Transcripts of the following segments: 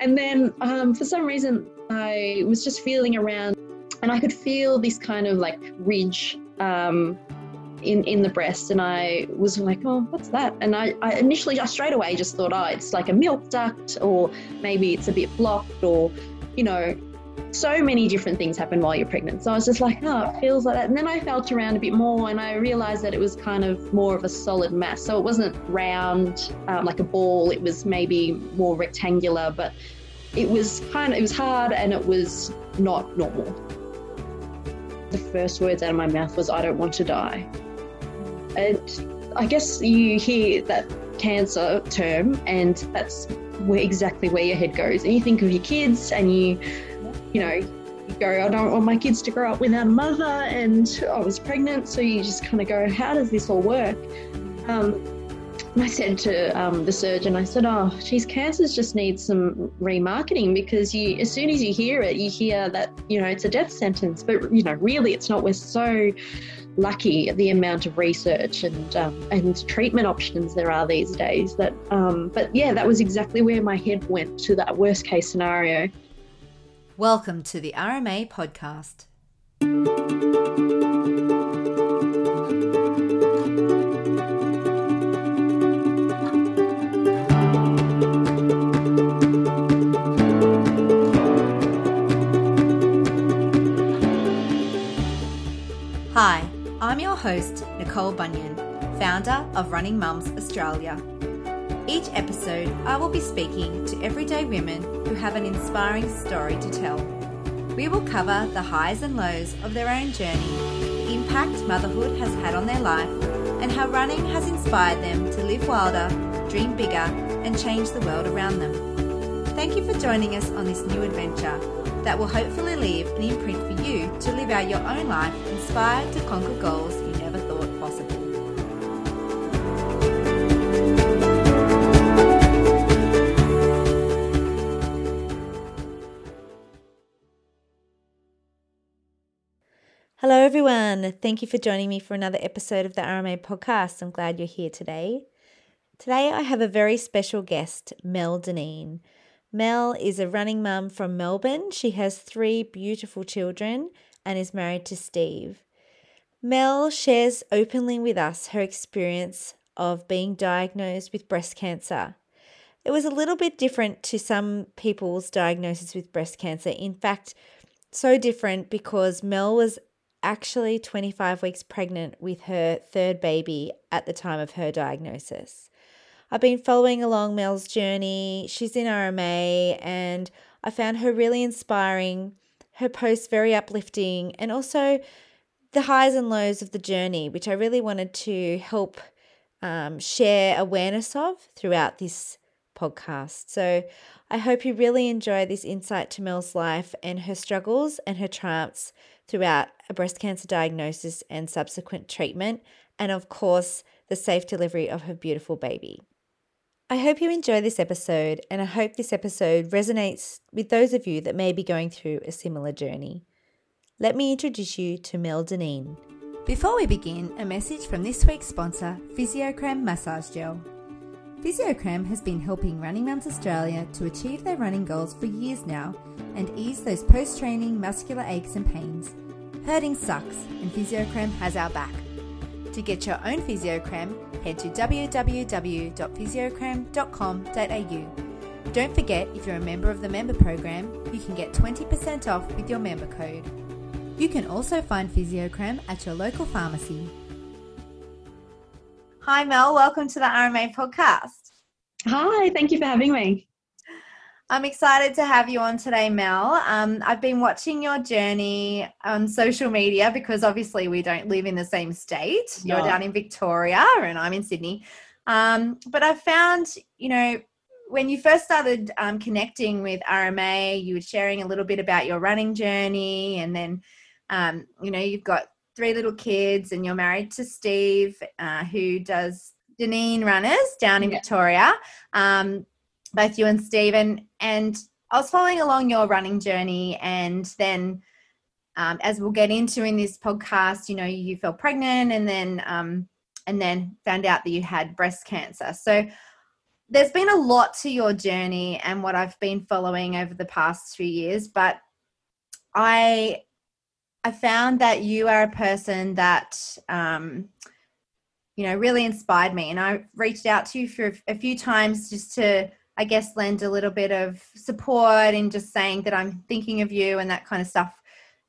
And then um, for some reason, I was just feeling around and I could feel this kind of like ridge um, in, in the breast. And I was like, oh, what's that? And I, I initially just straight away just thought, oh, it's like a milk duct or maybe it's a bit blocked or, you know, so many different things happen while you're pregnant. So I was just like, oh, it feels like that. And then I felt around a bit more and I realized that it was kind of more of a solid mass. So it wasn't round um, like a ball, it was maybe more rectangular, but it was kind of, it was hard and it was not normal. The first words out of my mouth was, I don't want to die. And I guess you hear that cancer term and that's where exactly where your head goes. And you think of your kids and you you know, you go, I don't want my kids to grow up without a mother, and I was pregnant. So you just kind of go, how does this all work? Um, I said to um, the surgeon, I said, "Oh, geez, cancers just need some remarketing because you, as soon as you hear it, you hear that you know it's a death sentence, but you know, really, it's not. We're so lucky at the amount of research and um, and treatment options there are these days. That, um, but yeah, that was exactly where my head went to that worst case scenario. Welcome to the RMA podcast. Hi, I'm your host, Nicole Bunyan, founder of Running Mums Australia. Each episode, I will be speaking to everyday women who have an inspiring story to tell. We will cover the highs and lows of their own journey, the impact motherhood has had on their life, and how running has inspired them to live wilder, dream bigger, and change the world around them. Thank you for joining us on this new adventure that will hopefully leave an imprint for you to live out your own life inspired to conquer goals everyone. Thank you for joining me for another episode of the RMA podcast. I'm glad you're here today. Today, I have a very special guest, Mel Dinneen. Mel is a running mum from Melbourne. She has three beautiful children and is married to Steve. Mel shares openly with us her experience of being diagnosed with breast cancer. It was a little bit different to some people's diagnosis with breast cancer. In fact, so different because Mel was actually 25 weeks pregnant with her third baby at the time of her diagnosis. I've been following along Mel's journey. She's in RMA, and I found her really inspiring, her posts very uplifting, and also the highs and lows of the journey, which I really wanted to help um, share awareness of throughout this podcast. So I hope you really enjoy this insight to Mel's life and her struggles and her triumphs throughout a breast cancer diagnosis and subsequent treatment, and of course, the safe delivery of her beautiful baby. I hope you enjoy this episode, and I hope this episode resonates with those of you that may be going through a similar journey. Let me introduce you to Mel Dinneen. Before we begin, a message from this week's sponsor, Fisiocrem Massage Gel. Fisiocrem has been helping Running Mums Australia to achieve their running goals for years now and ease those post training muscular aches and pains. Hurting sucks, and Fisiocrem has our back. To get your own Fisiocrem, head to www.fisiocrem.com.au. Don't forget, if you're a member of the member program, you can get 20% off with your member code. You can also find Fisiocrem at your local pharmacy. Hi, Mel. Welcome to the RMA podcast. Hi, thank you for having me. I'm excited to have you on today, Mel. Um, I've been watching your journey on social media because obviously we don't live in the same state. You're down in Victoria and I'm in Sydney. Um, but I found, you know, when you first started um, connecting with RMA, you were sharing a little bit about your running journey, and then, um, you know, you've got three little kids and you're married to Steve, uh, who does Dinneen Runners down in yeah. Victoria. Um, both you and Stephen. And I was following along your running journey, and then um, as we'll get into in this podcast, you know, you fell pregnant, and then um, and then found out that you had breast cancer. So there's been a lot to your journey and what I've been following over the past few years, but I I found that you are a person that um, you know really inspired me, and I reached out to you for a few times just to I guess lend a little bit of support and just saying that I'm thinking of you and that kind of stuff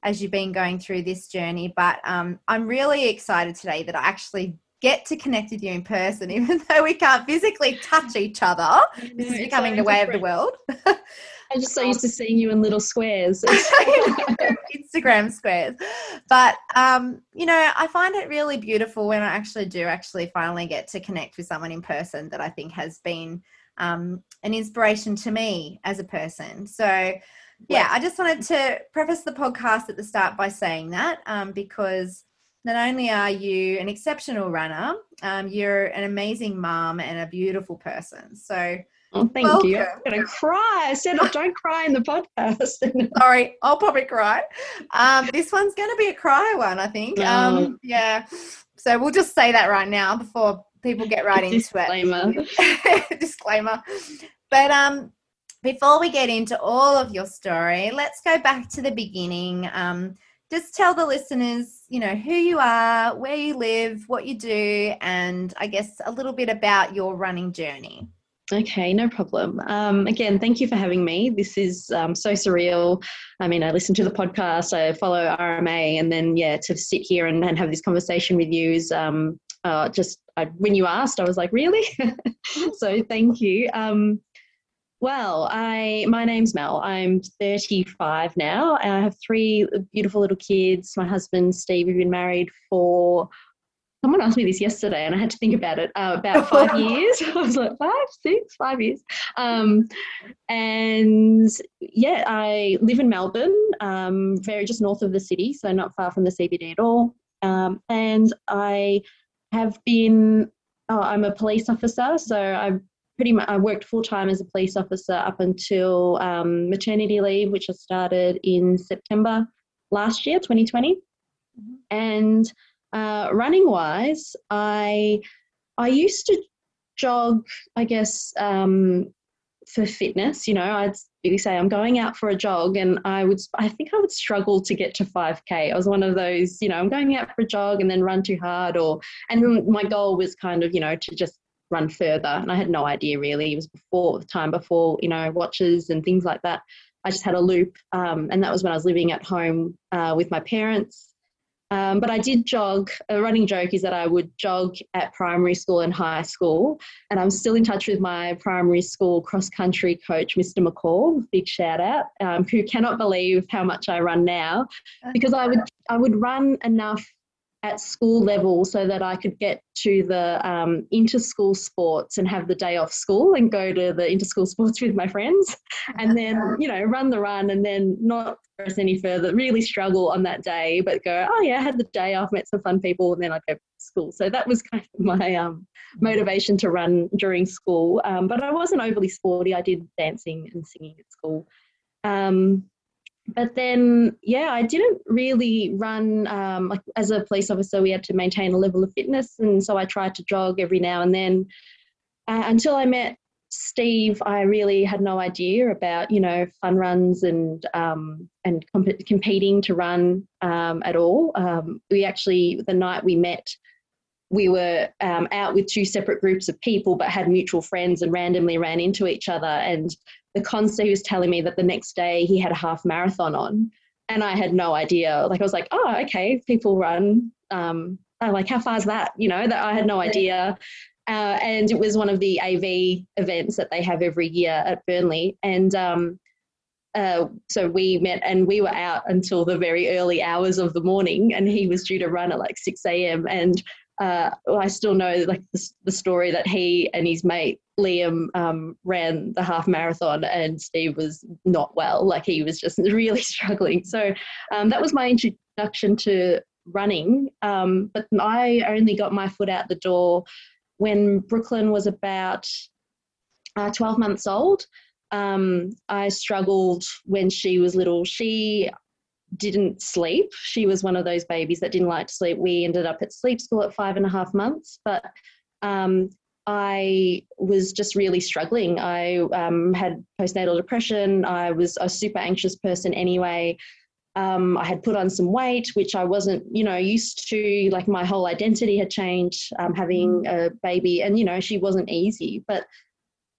as you've been going through this journey. But um, I'm really excited today that I actually get to connect with you in person, even though we can't physically touch each other. This is becoming the way of the world. I'm just so used to seeing you in little squares. Instagram squares. But, um, you know, I find it really beautiful when I actually do actually finally get to connect with someone in person that I think has been um, an inspiration to me as a person. So, yeah, I just wanted to preface the podcast at the start by saying that um, because not only are you an exceptional runner, um, you're an amazing mom and a beautiful person. So, oh, thank welcome. you. I'm going to cry. I said, don't cry in the podcast. Sorry, I'll probably cry. Um, this one's going to be a cry one, I think. Um, oh. yeah. So we'll just say that right now before people get right into Disclaimer. it. Disclaimer. But um, before we get into all of your story, let's go back to the beginning. Um, just tell the listeners, you know, who you are, where you live, what you do, and I guess a little bit about your running journey. Okay, no problem. Um, again, thank you for having me. This is um, so surreal. I mean, I listen to the podcast, I follow RMA, and then, yeah, to sit here and, and have this conversation with you is um, uh, just I, when you asked, I was like, really? so thank you. Um, well, I my name's Mel. I'm 35 now. I have three beautiful little kids. My husband Steve. We've been married for. Someone asked me this yesterday, and I had to think about it. Uh, about five years. I was like five, six, five years. Um, and yeah, I live in Melbourne, um, very just north of the city, so not far from the CBD at all. Um, and I have been. Oh, I'm a police officer, so I've pretty much I worked full time as a police officer up until um, maternity leave, which I started in September last year, 2020. Mm-hmm. And uh, running wise, I I used to jog, I guess, um, for fitness. You know, I'd really say I'm going out for a jog, and I would I think I would struggle to get to 5k. I was one of those, you know, I'm going out for a jog and then run too hard, or and my goal was kind of, you know, to just run further. And I had no idea really. It was before the time before, you know, watches and things like that. I just had a loop. Um, and that was when I was living at home uh, with my parents. Um, but I did jog. A running joke is that I would jog at primary school and high school. And I'm still in touch with my primary school cross country coach, Mr. McCall. Big shout out, um, who cannot believe how much I run now because I would I would run enough at school level so that I could get to the um, inter-school sports and have the day off school and go to the inter-school sports with my friends and then you know run the run and then not progress any further really struggle on that day but go oh yeah I had the day off met some fun people and then I go to school. So that was kind of my um, motivation to run during school. Um, but I wasn't overly sporty. I did dancing and singing at school. Um, but then yeah i didn't really run um, like as a police officer we had to maintain a level of fitness and so i tried to jog every now and then. Uh, until i met steve i really had no idea about you know fun runs and um, and comp- competing to run um, at all. Um, we actually the night we met we were um, out with two separate groups of people but had mutual friends and randomly ran into each other. And the consul was telling me that the next day he had a half marathon on and i had no idea. Like i was like oh okay people run um I'm like how far is that? You know that i had no idea. Uh, and it was one of the av events that they have every year at burnley. And um, uh, so we met and we were out until the very early hours of the morning and he was due to run at like 6 a.m and uh, I still know like the, the, story that he and his mate Liam um, ran the half marathon and Steve was not well, like he was just really struggling. So um, that was my introduction to running. Um, but I only got my foot out the door when Brooklyn was about uh, 12 months old. Um, I struggled when she was little. She didn't sleep. She was one of those babies that didn't like to sleep. We ended up at sleep school at five and a half months, but um, I was just really struggling. I um, had postnatal depression. I was a super anxious person anyway. Um, I had put on some weight, which I wasn't, you know, used to. Like my whole identity had changed, um, having a baby, and you know, she wasn't easy. But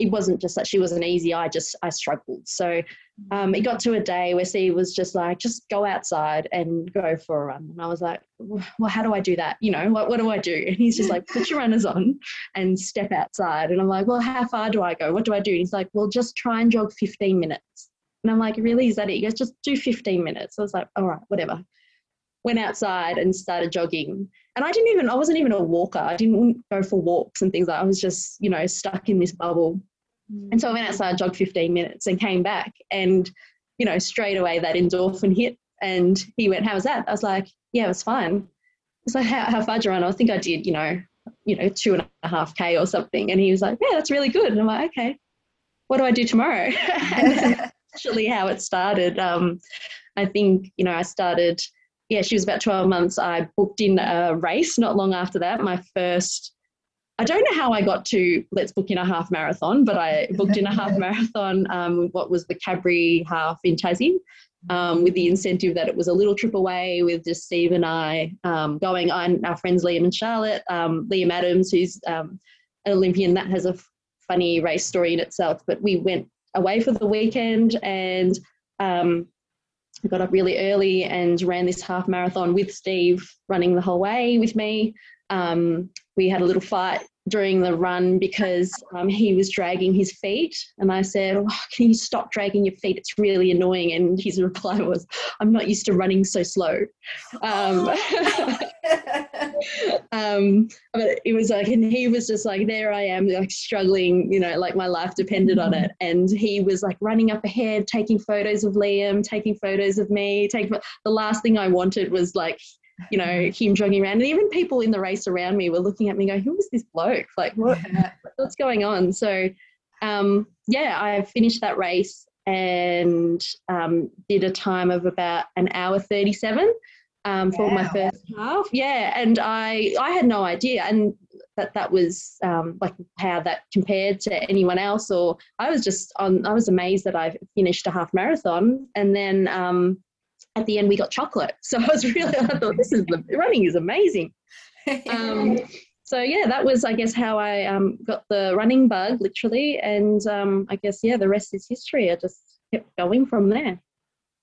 it wasn't just that she wasn't easy. I just I struggled. So um, it got to a day where Steve was just like, just go outside and go for a run. And I was like, well, how do I do that? You know, what, what do I do? And he's just like, put your runners on and step outside. And I'm like, well, how far do I go? What do I do? And he's like, well, just try and jog 15 minutes. And I'm like, really? Is that it? He goes, just do 15 minutes. I was like, all right, whatever. Went outside and started jogging. And I didn't even, I wasn't even a walker. I didn't go for walks and things like that. I was just, you know, stuck in this bubble. And so I went outside, jogged 15 minutes and came back. And, you know, straight away that endorphin hit. And he went, How was that? I was like, Yeah, it was fine. It's like, how, how far did you run? I think I did, you know, you know, two and a half K or something. And he was like, Yeah, that's really good. And I'm like, Okay, what do I do tomorrow? actually how it started. Um, I think, you know, I started, yeah, she was about 12 months. I booked in a race not long after that, my first I don't know how I got to let's book in a half marathon, but I booked in a half marathon, um, what was the Cadbury half in Tassie, um, with the incentive that it was a little trip away with just Steve and I um, going on, our friends Liam and Charlotte, um, Liam Adams, who's um, an Olympian, that has a funny race story in itself, but we went away for the weekend and um, I got up really early and ran this half marathon with Steve running the whole way with me. Um, we had a little fight during the run because um, he was dragging his feet. And I said, oh, Can you stop dragging your feet? It's really annoying. And his reply was, I'm not used to running so slow. Um, um, but it was like, and he was just like, There I am, like struggling, you know, like my life depended on it. And he was like running up ahead, taking photos of Liam, taking photos of me. Taking, the last thing I wanted was like you know, him jogging around. And even people in the race around me were looking at me going, who is this bloke? Like, what, what's going on? So, um, yeah, I finished that race and um, did a time of about an hour 37 um, wow. for my first half. Yeah, and I, I had no idea. And that that was um, like how that compared to anyone else or I was just on I was amazed that I finished a half marathon and then um, at the end we got chocolate. So I was really, I thought this is the running is amazing. Um, so yeah, that was I guess how I um, got the running bug literally, and um, I guess yeah, the rest is history. I just kept going from there.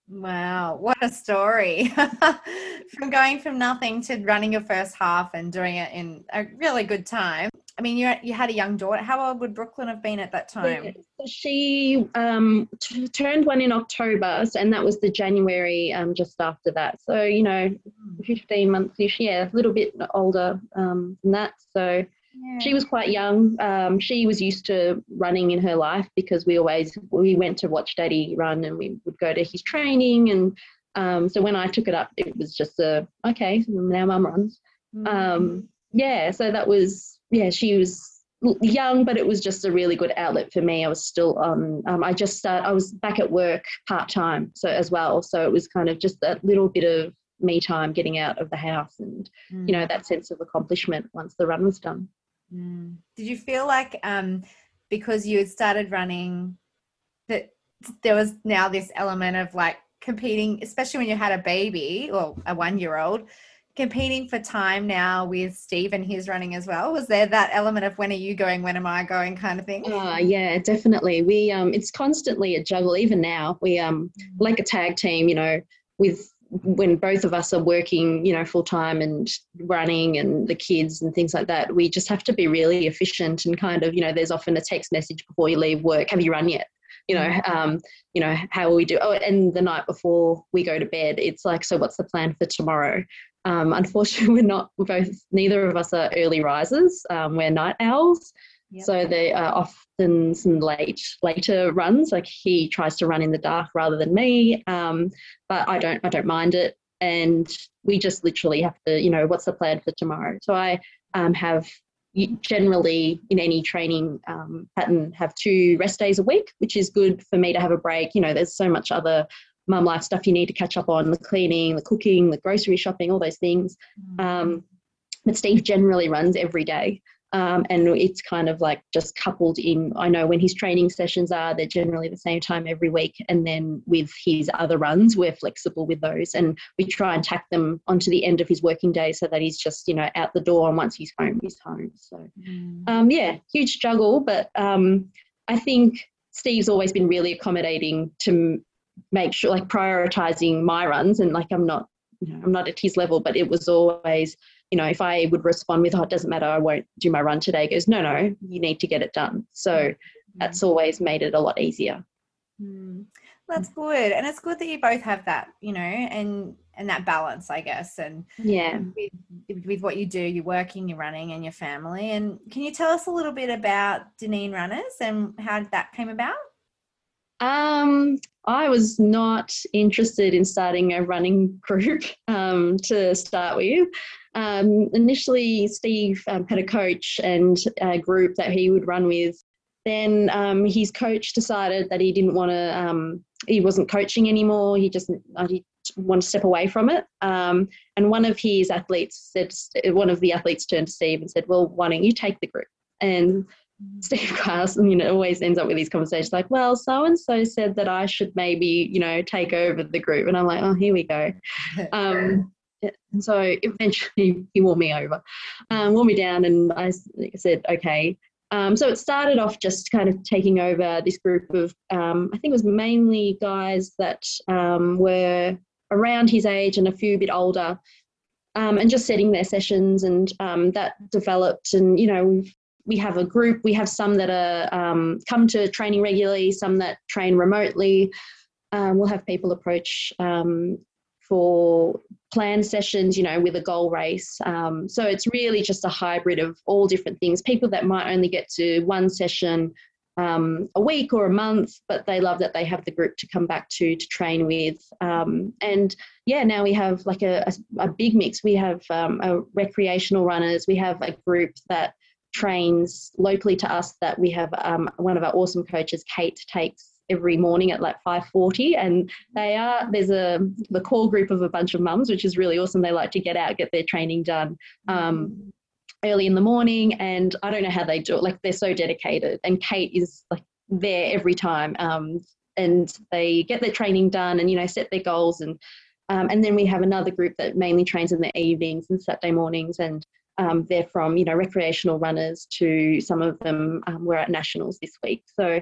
Wow, what a story! from going from nothing to running your first half and doing it in a really good time. I mean, you you had a young daughter. How old would Brooklyn have been at that time? She um, t- turned one in October, and that was the January um, just after that. So you know, hmm. fifteen months ish. Yeah, a little bit older um, than that. So yeah. she was quite young. Um, she was used to running in her life because we always we went to watch Daddy run, and we would go to his training. And um, so when I took it up, it was just a okay. Now Mum runs. Mm. yeah, so that was yeah, she was young, but it was just a really good outlet for me. I was still um, um I just start, I was back at work part time, so as well. So it was kind of just that little bit of me time getting out of the house and mm. you know that sense of accomplishment once the run was done. Mm. Did you feel like um, because you had started running that there was now this element of like competing, especially when you had a baby or a one year old? competing for time now with Steve and his running as well? Was there that element of when are you going, when am I going kind of thing? Uh, yeah, definitely. We um, it's constantly a juggle. Even now, we um, like a tag team. You know, with when both of us are working, you know, full time and running and the kids and things like that, we just have to be really efficient and kind of, you know, there's often a text message before you leave work. Have you run yet? you know um, you know how will we do oh and the night before we go to bed it's like so what's the plan for tomorrow um, unfortunately, we're not we're both. Neither of us are early risers. Um, we're night owls, yep. so they are often some late later runs. Like he tries to run in the dark rather than me, um, but I don't. I don't mind it, and we just literally have to. You know, what's the plan for tomorrow? So I um, have generally in any training um, pattern have two rest days a week, which is good for me to have a break. You know, there's so much other mum life stuff you need to catch up on the cleaning, the cooking, the grocery shopping, all those things. Mm. Um, but Steve generally runs every day. Um, and it's kind of like just coupled in. I know when his training sessions are, they're generally the same time every week. And then with his other runs, we're flexible with those. And we try and tack them onto the end of his working day so that he's just, you know, out the door. And once he's home, he's home. So, mm. um, yeah, huge struggle. But um, I think Steve's always been really accommodating to make sure, like, prioritizing my runs. And like, I'm not, you know, I'm not at his level, but it was always, you know, if I would respond with, oh, it doesn't matter, I won't do my run today, goes, no, no, you need to get it done. So mm-hmm. that's always made it a lot easier. Mm. That's good. And it's good that you both have that, you know, and and that balance, I guess. And yeah, with, with what you do, you're working, you're running, and your family. And can you tell us a little bit about Dinneen Runners and how that came about? Um, I was not interested in starting a running group um, to start with. Um, initially, Steve um, had a coach and a group that he would run with. Then um, his coach decided that he didn't want to, um, he wasn't coaching anymore. He just uh, he wanted to step away from it. Um, and one of his athletes said, one of the athletes turned to Steve and said, Well, why don't you take the group? And Steve Carson, you know, always ends up with these conversations like, well, so and so said that I should maybe, you know, take over the group. And I'm like, oh, here we go. Um, and so eventually he wore me over, um, wore me down, and I said, okay. Um, so it started off just kind of taking over this group of, um, I think it was mainly guys that um, were around his age and a few bit older. Um, and just setting their sessions and um, that developed and you know we have a group. We have some that are come to training regularly, some that train remotely. We'll have people approach for plan sessions, you know, with a goal race. Um, so it's really just a hybrid of all different things. People that might only get to one session um, a week or a month, but they love that they have the group to come back to to train with. Um, and yeah, now we have like a, a, a big mix. We have um, recreational runners. We have a group that trains locally to us that we have um, one of our awesome coaches, Kate, takes every morning at like 5.40 and they are there's a the core group of a bunch of mums which is really awesome they like to get out get their training done um, early in the morning and i don't know how they do it like they're so dedicated and kate is like there every time um, and they get their training done and you know set their goals and um, and then we have another group that mainly trains in the evenings and saturday mornings and um, they're from you know recreational runners to some of them um, were at nationals this week. So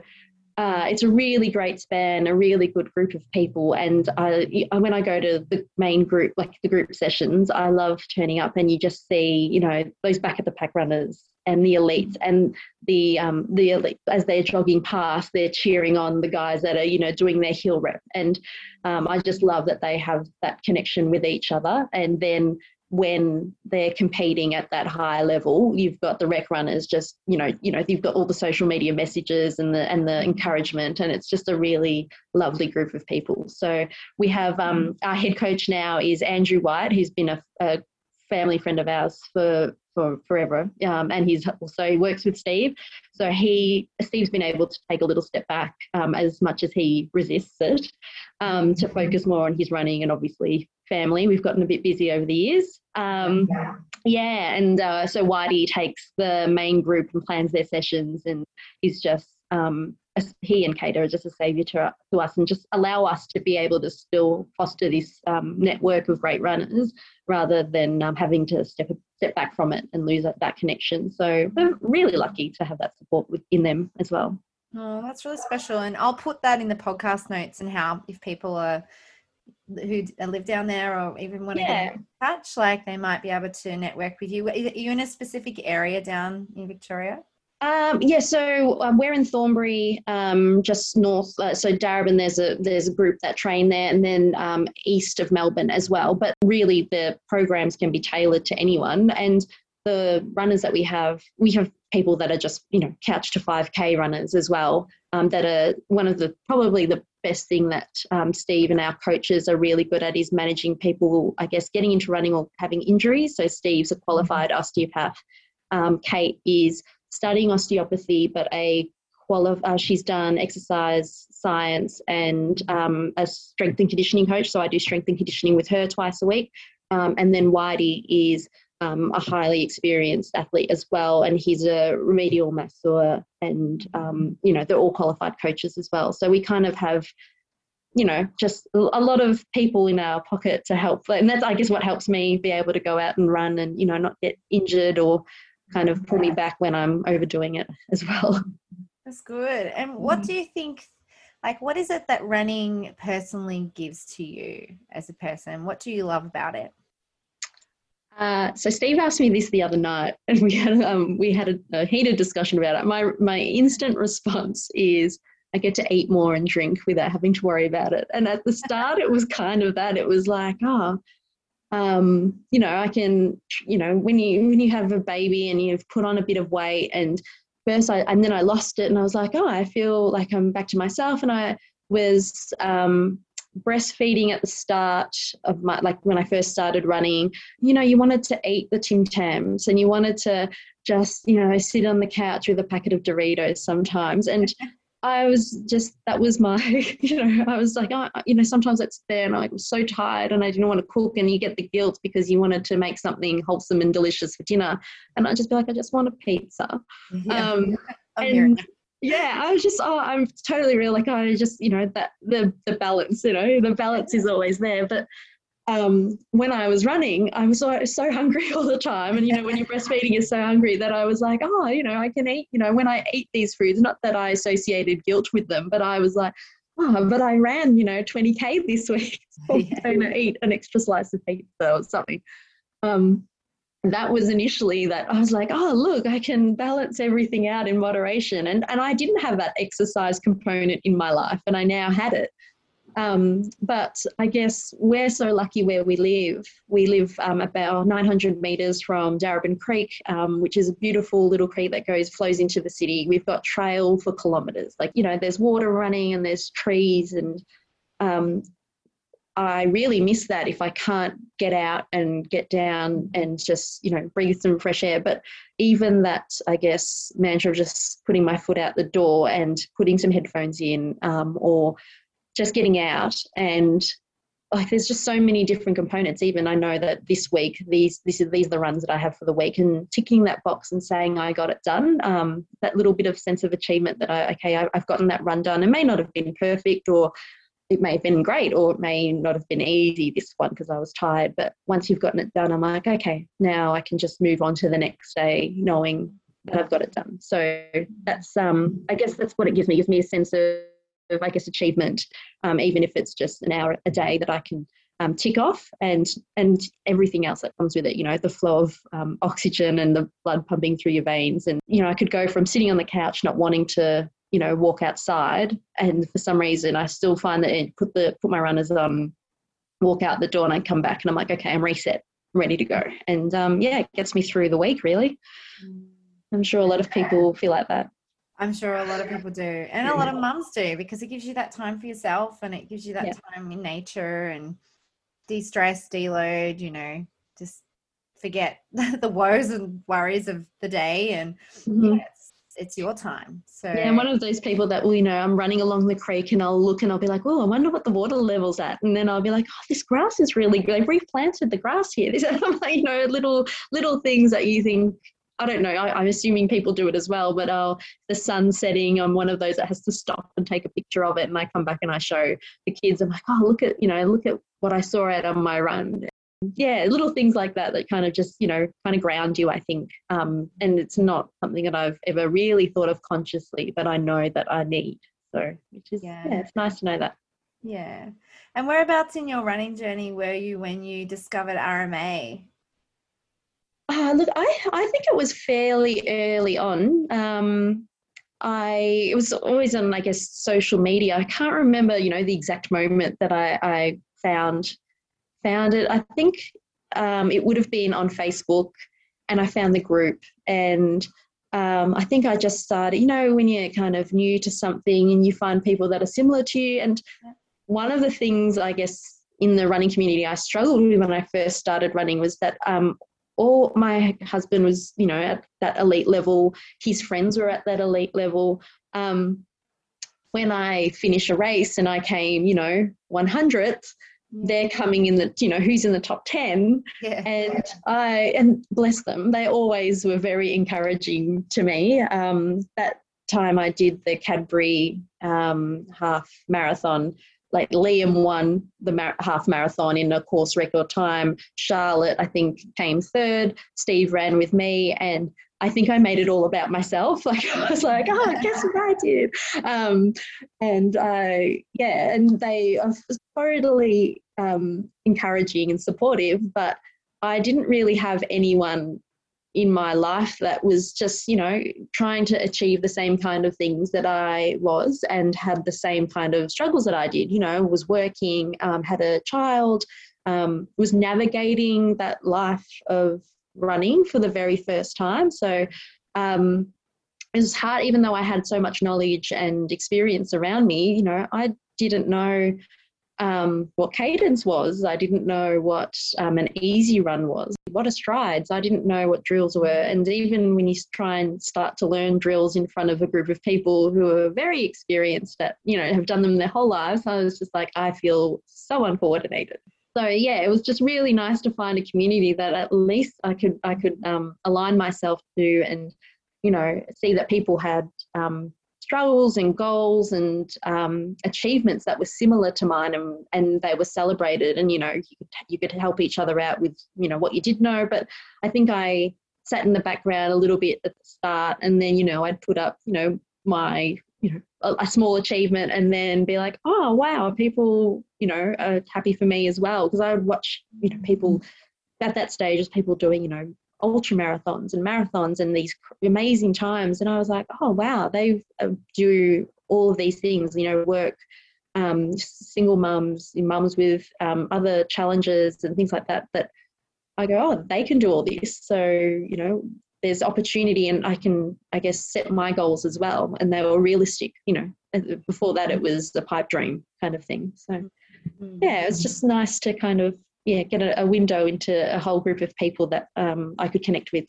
uh, it's a really great span, a really good group of people. And I, when I go to the main group, like the group sessions, I love turning up and you just see, you know, those back at the pack runners and the elites and the um, the elite as they're jogging past, they're cheering on the guys that are, you know, doing their hill rep. And um, I just love that they have that connection with each other. And then when they're competing at that higher level you've got the rec runners just you know you know you've got all the social media messages and the and the encouragement and it's just a really lovely group of people. So we have um, our head coach now is andrew white who's been a, a family friend of ours for for forever um, and he's also he works with steve. So he steve's been able to take a little step back um, as much as he resists it um, to focus more on his running and obviously family. We've gotten a bit busy over the years. Um, yeah. yeah, and uh, so Whitey takes the main group and plans their sessions, and he's just um, he and Kate are just a saviour to, to, us and just allow us to be able to still foster this um, network of great runners rather than um, having to step step back from it and lose that, that connection. So we're really lucky to have that support within them as well. Oh, that's really special. And I'll put that in the podcast notes and how if people are who live down there or even want to yeah. get in touch, like they might be able to network with you. Are you in a specific area down in Victoria? Um, yeah, so um, we're in Thornbury, um, just north. Uh, so Darebin, there's a there's a group that train there, and then um, east of Melbourne as well. But really, the programs can be tailored to anyone, and the runners that we have, we have people that are just you know couch to 5k runners as well. Um, that are one of the probably the best thing that um, Steve and our coaches are really good at is managing people, I guess, getting into running or having injuries. So Steve's a mm-hmm. qualified osteopath. Um, Kate is studying osteopathy, but a quali- uh, she's done exercise science and um, a strength and conditioning coach. So I do strength and conditioning with her twice a week. Um, and then Whitey is um, a highly experienced athlete as well, and he's a remedial masseur, and um, you know they're all qualified coaches as well. So we kind of have, you know, just a lot of people in our pocket to help, and that's I guess what helps me be able to go out and run and you know not get injured or kind of pull me back when I'm overdoing it as well. That's good. And what do you think? Like, what is it that running personally gives to you as a person? What do you love about it? Uh, so Steve asked me this the other night, and we had um, we had a, a, heated discussion about it. My my instant response is I get to eat more and drink without having to worry about it. And at the start, it was kind of that. It was like, oh, um, you know, I can, you know, when you when you have a baby and you've put on a bit of weight, and first I and then I lost it, and I was like, oh, I feel like I'm back to myself, and I was um, breastfeeding at the start of my like when I first started running, you know, you wanted to eat the Tim Tams and you wanted to just, you know, sit on the couch with a packet of Doritos sometimes. And I was just that was my, you know, I was like, oh, you know, sometimes it's there and I was so tired and I didn't want to cook and you get the guilt because you wanted to make something wholesome and delicious for dinner. And I'd just be like, I just want a pizza. Yeah. Um, and yeah i was just oh i'm totally real like i just you know that the the balance you know the balance is always there but um, when I was running, I was so, so hungry all the time. And, you know, when you're breastfeeding, you're so hungry that I was like, oh, you know, I can eat, you know, when I eat these foods, not that I associated guilt with them, but I was like, oh, but I ran, you know, 20K this week. So. I'm going to eat an extra slice of pizza or something. Um, that was initially that I was like, oh, look, I can balance everything out in moderation. And, and I didn't have that exercise component in my life, and I now had it. Um, but I guess we're so lucky where we live. We live um, about 900 meters from Darebin Creek, um, which is a beautiful little creek that goes flows into the city. We've got trail for kilometers. Like you know, there's water running and there's trees and um, I really miss that if I can't get out and get down and just, you know, breathe some fresh air. But even that, I guess, mantra of just putting my foot out the door and putting some headphones in um, or just getting out and like there's just so many different components even i know that this week these this is these are the runs that i have for the week and ticking that box and saying i got it done um, that little bit of sense of achievement that i okay I, i've gotten that run done it may not have been perfect or it may have been great or it may not have been easy this one because I was tired. But once you've gotten it done, I'm like, okay, now I can just move on to the next day knowing that I've got it done. So that's um I guess that's what it gives me. It gives me a sense of, of I guess achievement, um, even if it's just an hour a day that I can um, tick off and and everything else that comes with it you know the flow of um, oxygen and the blood pumping through your veins and you know i could go from sitting on the couch not wanting to you know, walk outside. And for some reason, I still find that it put the put my runners on, walk out the door, and I come back, and I'm like, okay, I'm reset, I'm ready to go. And um, yeah, it gets me through the week. Really, I'm sure a lot of people feel like that. I'm sure a lot of people do, and a lot of mums do, because it gives you that time for yourself, and it gives you that yeah. time in nature and de-stress, deload. You know, just forget the woes and worries of the day, and mm-hmm. yeah, it's your time. So yeah, I'm one of those people that will, you know, I'm running along the creek and I'll look and I'll be like, oh, I wonder what the water level's at, and then I'll be like, oh, this grass is really good. They've replanted the grass here. These I'm like, you know, little little things that you think. I don't know. I, am assuming people do it as well, but uh, the sun setting, I'm one of those that has to stop and take a picture of it, and I come back and I show the kids. I'm like, oh, look at you know, look at what I saw out on my run yeah little things like that that kind of just you know kind of ground you i think. Um, and it's not something that i've ever really thought of consciously but i know that i need. So which is yeah, yeah it's nice to know that. Yeah. And whereabouts in your running journey were you when you discovered rma uh, look i i think it was fairly early on. Um, I it was always on I guess social media. I can't remember, you know, the exact moment that I, I found found it. I think um, it would have been on Facebook, and I found the group. And um, I think I just started, you know, when you're kind of new to something and you find people that are similar to you. And one of the things, I guess, in the running community I struggled with when I first started running was that um, all my husband was, you know, at that elite level. His friends were at that elite level. Um, when I finished a race and I came, you know, 100th, they're coming in the you know who's in the top 10 Yeah. and i and bless them they always were very encouraging to me um, that time i did the cadbury um, half marathon like liam won the mar- half marathon in a course record time charlotte i think came third steve ran with me and I think I made it all about myself. Like I was like, oh, guess what I did? Um, and I, yeah, and they are totally um, encouraging and supportive. But I didn't really have anyone in my life that was just, you know, trying to achieve the same kind of things that I was and had the same kind of struggles that I did. You know, was working, um, had a child, um, was navigating that life of running for the very first time. So um, it was hard, even though I had so much knowledge and experience around me, you know, I didn't know um, what cadence was. I didn't know what um, an easy run was, what a strides. I didn't know what drills were. And even when you try and start to learn drills in front of a group of people who are very experienced at, you know, have done them their whole lives, I was just like, I feel so uncoordinated so yeah, it was just really nice to find a community that at least I could I could um, align myself to, and you know, see that people had um, struggles and goals and um, achievements that were similar to mine, and and they were celebrated. And you know, you could, you could help each other out with you know what you did know. But I think I sat in the background a little bit at the start, and then you know I'd put up you know my you know a, a, small achievement and then be like oh wow people you know are happy for me as well because i would watch you know people at that stage as people doing you know ultra marathons and marathons and these amazing times and i was like oh wow they uh, do all of these things you know work um, single mums mums with um, other challenges and things like that that i go oh they can do all this so you know there's opportunity and I can, I guess, set my goals as well. And they were realistic, you know, before that it was a pipe dream kind of thing. So yeah, it was just nice to kind of, yeah, get a, a window into a whole group of people that um, I could connect with.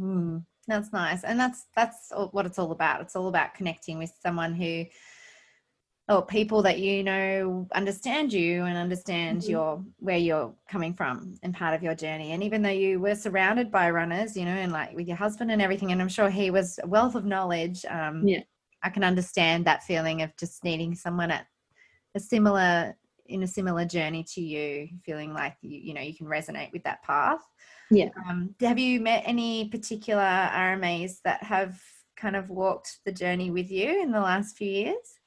Mm, that's nice. And that's, that's what it's all about. It's all about connecting with someone who, or people that you know understand you and understand mm-hmm. your where you're coming from and part of your journey and even though you were surrounded by runners you know and like with your husband and everything and i'm sure he was a wealth of knowledge um yeah i can understand that feeling of just needing someone at a similar in a similar journey to you feeling like you you know you can resonate with that path yeah um have you met any particular rmas that have kind of walked the journey with you in the last few years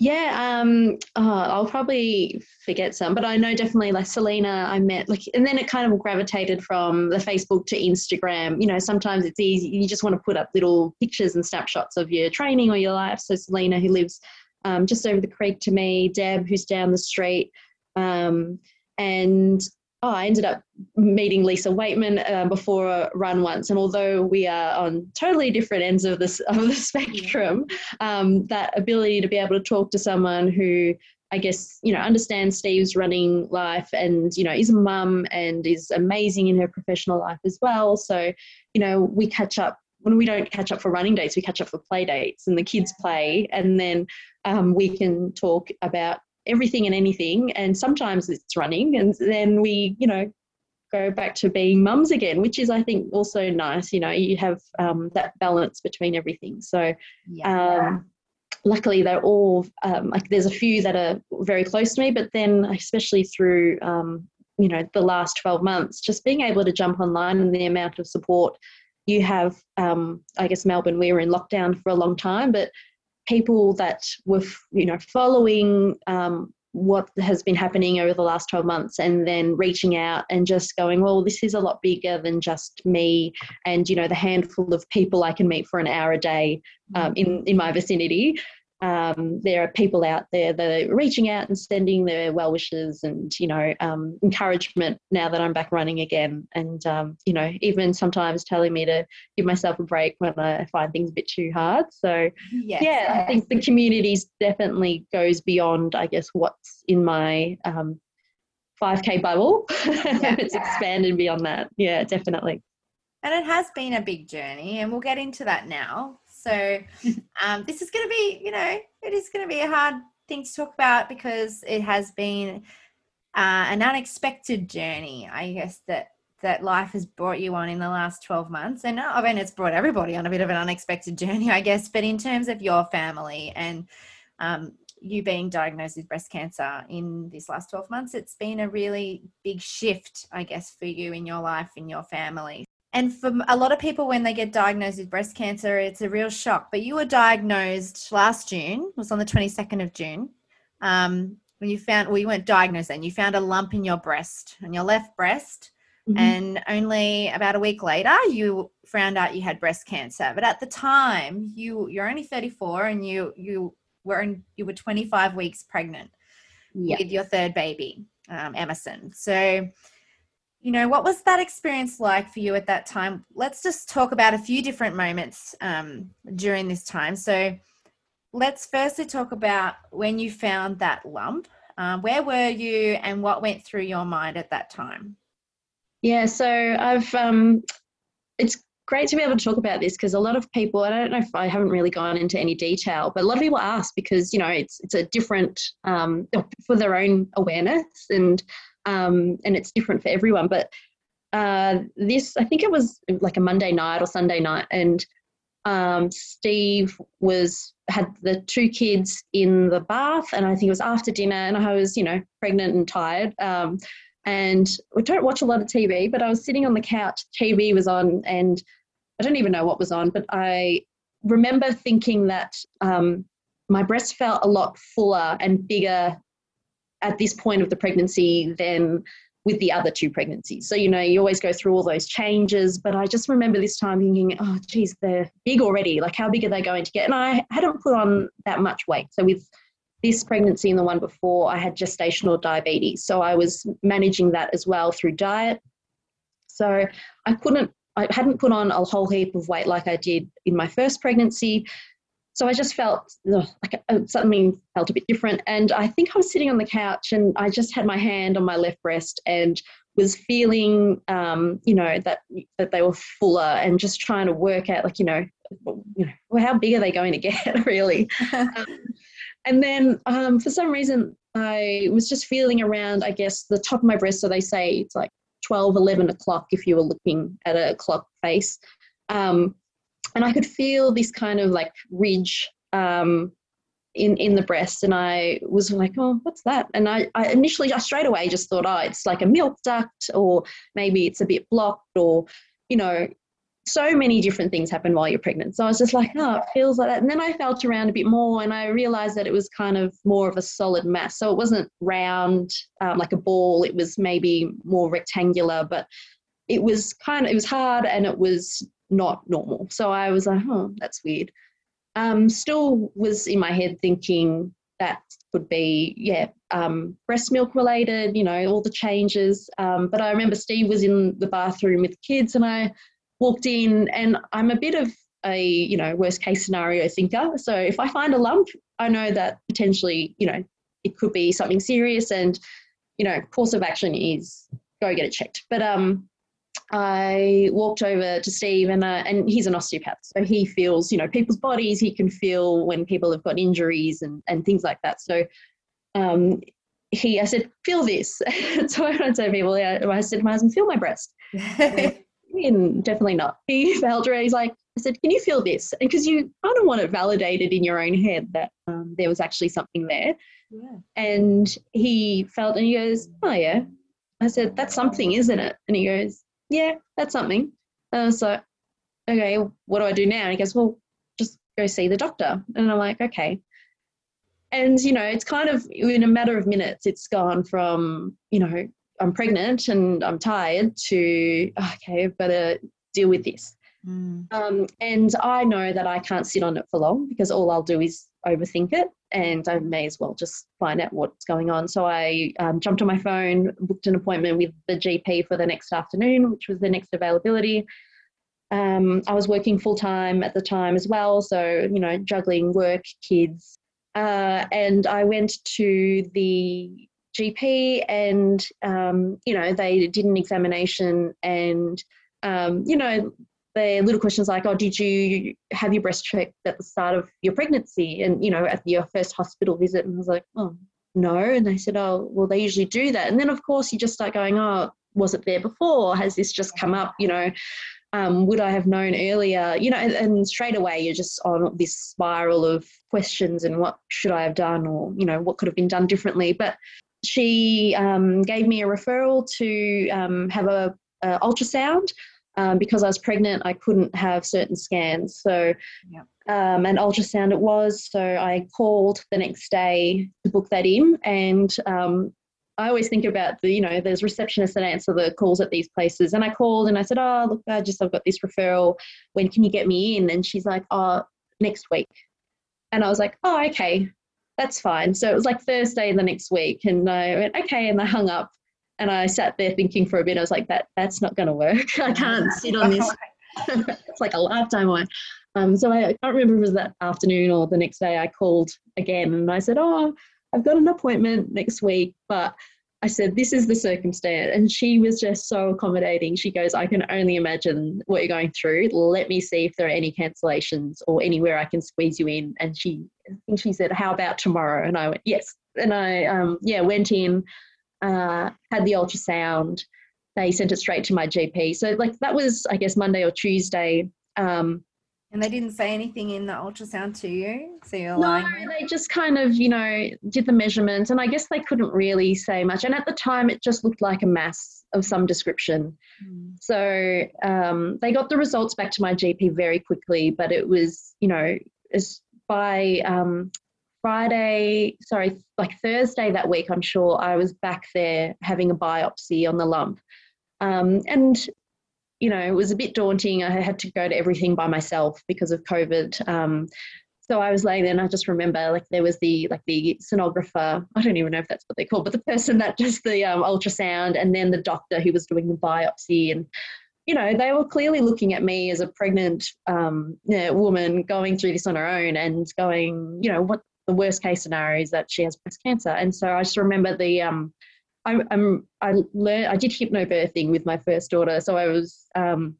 yeah, um, oh, I'll probably forget some, but I know definitely like Selena, I met like, and then it kind of gravitated from the Facebook to Instagram. You know, sometimes it's easy, you just want to put up little pictures and snapshots of your training or your life. So Selena, who lives um, just over the creek to me, Deb, who's down the street, um, and oh, I ended up meeting Lisa Weightman uh, before a run once, and although we are on totally different ends of this of the spectrum, um, that ability to be able to talk to someone who I guess you know understands Steve's running life and you know is a mum and is amazing in her professional life as well. So you know we catch up when we don't catch up for running dates, we catch up for play dates, and the kids play, and then um, we can talk about everything and anything and sometimes it's running and then we you know go back to being mums again which is i think also nice you know you have um, that balance between everything so yeah. um, luckily they're all um, like there's a few that are very close to me but then especially through um, you know the last 12 months just being able to jump online and the amount of support you have um, i guess melbourne we were in lockdown for a long time but people that were, you know, following um, what has been happening over the last 12 months and then reaching out and just going well this is a lot bigger than just me and you know the handful of people i can meet for an hour a day um, in in my vicinity um, there are people out there that are reaching out and sending their well wishes and you know um, encouragement now that I'm back running again, and um, you know even sometimes telling me to give myself a break when I find things a bit too hard. So yes, yeah, yes. I think the communities definitely goes beyond I guess what's in my 5k um, bubble. Yeah. it's expanded beyond that. Yeah, definitely. And it has been a big journey, and we'll get into that now. So um, this is going to be, you know, it is going to be a hard thing to talk about because it has been uh, an unexpected journey, I guess that that life has brought you on in the last 12 months. And i mean it's brought everybody on a bit of an unexpected journey i guess but in terms of your family and um, you being diagnosed with breast cancer in this last 12 months it's been a really big shift i guess for you in your life in your family and for a lot of people when they get diagnosed with breast cancer it's a real shock. But you were diagnosed last june it was on the 22nd of june. Um, when you found well you weren't diagnosed then you found a lump in your breast on your left breast. Mm-hmm. and only about a week later you found out you had breast cancer. But at the time you you're only 34 and you you were in, you were 25 weeks pregnant yep. with your third baby um, emerson. So you know what was that experience like for you at that time let's just talk about a few different moments um, during this time so let's firstly talk about when you found that lump. Um, where were you and what went through your mind at that time? Yeah, so I've, um, it's great to be able to talk about this because a lot of people, I don't know if I haven't really gone into any detail, but a lot of people ask because, you know, it's, it's a different, um, for their own awareness and, um, and it's different for everyone. But uh, this, I think it was like a Monday night or Sunday night and um, Steve was had the two kids in the bath, and I think it was after dinner, and I was, you know, pregnant and tired. Um, and we don't watch a lot of TV, but I was sitting on the couch, TV was on, and I don't even know what was on, but I remember thinking that um, my breast felt a lot fuller and bigger at this point of the pregnancy than with the other two pregnancies. So, you know, you always go through all those changes. But I just remember this time thinking, oh, geez, they're big already. Like, how big are they going to get? And I hadn't put on that much weight. So, with this pregnancy and the one before, I had gestational diabetes. So, I was managing that as well through diet. So, I couldn't, I hadn't put on a whole heap of weight like I did in my first pregnancy. So I just felt ugh, like uh, something felt a bit different. And I think I was sitting on the couch and I just had my hand on my left breast and was feeling, um, you know, that that they were fuller and just trying to work out, like, you know, you know, well, how big are they going to get, really? um, and then um, for some reason, I was just feeling around, I guess, the top of my breast. So they say it's like 12, 11 o'clock if you were looking at a clock face. Um, and I could feel this kind of like ridge um, in in the breast, and I was like, "Oh, what's that?" And I, I initially, I straight away just thought, "Oh, it's like a milk duct, or maybe it's a bit blocked, or you know." So many different things happen while you're pregnant. So I was just like, oh, it feels like that. And then I felt around a bit more and I realized that it was kind of more of a solid mass. So it wasn't round um, like a ball, it was maybe more rectangular, but it was kind of, it was hard and it was not normal. So I was like, oh, that's weird. Um, still was in my head thinking that could be, yeah, um, breast milk related, you know, all the changes. Um, but I remember Steve was in the bathroom with kids and I walked in and I'm a bit of a, you know, worst case scenario thinker. So if I find a lump, I know that potentially, you know, it could be something serious and, you know, course of action is go get it checked. But um, I walked over to Steve, and uh, and he's an osteopath, so he feels you know people's bodies. He can feel when people have got injuries and and things like that. So, um, he I said, feel this. so I went to people. Yeah, I said to my husband, feel my breast. and definitely not. He felt it. He's like, I said, can you feel this? Because you kind of want it validated in your own head that um, there was actually something there. Yeah. And he felt, and he goes, oh yeah. I said, that's something, isn't it? And he goes, yeah, that's something. And I was like, okay, what do I do now? And he goes, well, just go see the doctor. And I'm like, okay. And, you know, it's kind of in a matter of minutes, it's gone from, you know, I'm pregnant and I'm tired to, okay, I've got to deal with this. Mm. Um, and I know that I can't sit on it for long because all I'll do is overthink it and I may as well just find out what's going on. So I um, jumped on my phone, booked an appointment with the GP for the next afternoon, which was the next availability. Um, I was working full time at the time as well, so you know, juggling work, kids, uh, and I went to the GP, and um, you know, they did an examination, and um, you know, the little questions like, oh, did you have your breast checked at the start of your pregnancy and, you know, at your first hospital visit? And I was like, oh, no. And they said, oh, well, they usually do that. And then, of course, you just start going, oh, was it there before? Has this just come up? You know, um, would I have known earlier? You know, and, and, straight away you're just on this spiral of questions and what should I have done or, you know, what could have been done differently. But she um, gave me a referral to um, have a, a ultrasound. Um, because I was pregnant, I couldn't have certain scans. So, yep. um, an ultrasound it was. So, I called the next day to book that in. And um, I always think about the, you know, there's receptionists that answer the calls at these places. And I called and I said, Oh, look, I just, I've got this referral. When can you get me in? And she's like, Oh, next week. And I was like, Oh, okay, that's fine. So it was like Thursday the next week. And I went, Okay. And I hung up and I sat there thinking for a bit. I was like, That, that's not going to work. I can't sit on this. it's like a lifetime away. Um, so I, I can't remember if it was that afternoon or the next day I called again and I said, Oh, I've got an appointment next week, but I said, This is the circumstance. And she was just so accommodating. She goes, I can only imagine what you're going through. Let me see if there are any cancellations or anywhere I can squeeze you in. And she, I think she said, How about tomorrow? And I went, Yes. And I, um, yeah, went in, uh, had the ultrasound. They sent it straight to my GP. So, like, that was, I guess, Monday or Tuesday. Um, and they didn't say anything in the ultrasound to you? So you're no, lying? they just kind of, you know, did the measurements. And I guess they couldn't really say much. And at the time, it just looked like a mass of some description. Mm. So um, they got the results back to my GP very quickly. But it was, you know, as by um, Friday, sorry, like Thursday that week, I'm sure I was back there having a biopsy on the lump. Um, and you know, it was a bit daunting. I had to go to everything by myself because of COVID. Um, so I was laying there and I just remember like there was the like the sonographer, I don't even know if that's what they call, but the person that does the um, ultrasound and then the doctor who was doing the biopsy and you know, they were clearly looking at me as a pregnant um, you know, woman going through this on her own and going, you know, what the worst case scenario is that she has breast cancer. And so I just remember the um, I, I'm I learned I did hypnobirthing with my first daughter, so I was um,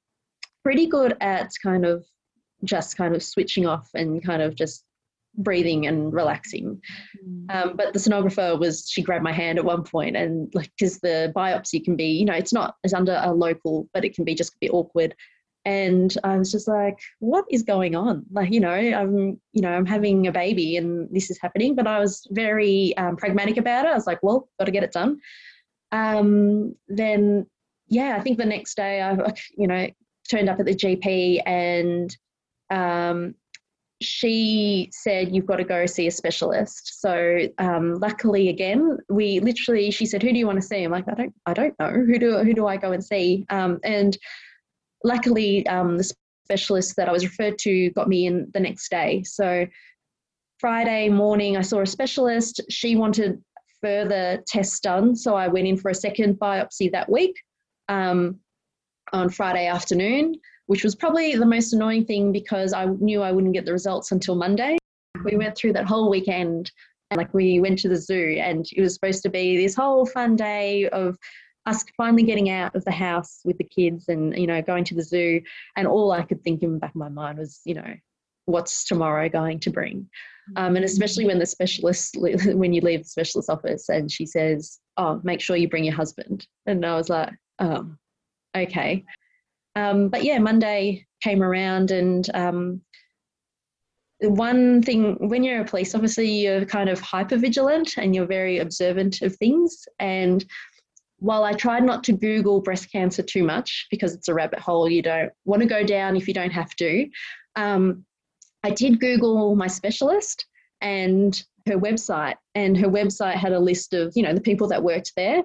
pretty good at kind of just kind of switching off and kind of just breathing and relaxing. Mm. Um, but the sonographer was she grabbed my hand at one point and like because the biopsy can be you know it's not as under a local but it can be just a bit awkward and I was just like, what is going on? Like, you know, I'm, you know, I'm having a baby and this is happening. But I was very um, pragmatic about it. I was like, well, got to get it done. Um, then, yeah, I think the next day I, you know, turned up at the GP and um, she said you've got to go see a specialist so um, luckily again we literally she said who do you want to see i'm like i don't i don't know who do who do i go and see um, and luckily, um, the specialist that I was referred to got me in the next day. So Friday morning, I saw a specialist. She wanted further tests done, so I went in for a second biopsy that week um, on Friday afternoon, which was probably the most annoying thing because I knew I wouldn't get the results until Monday. We went through that whole weekend like we went to the zoo and it was supposed to be this whole fun day of us finally getting out of the house with the kids and you know going to the zoo. And all i could think in the back of my mind was you know what's tomorrow going to bring? Um, and especially when the specialist when you leave the specialist office and she says oh make sure you bring your husband. And i was like oh okay. Um, but yeah monday came around and um, one thing when you're a police officer you're kind of hyper vigilant and you're very observant of things. And while I tried not to Google breast cancer too much because it's a rabbit hole you don't want to go down if you don't have to, um, I did Google my specialist and her website, and her website had a list of you know the people that worked there,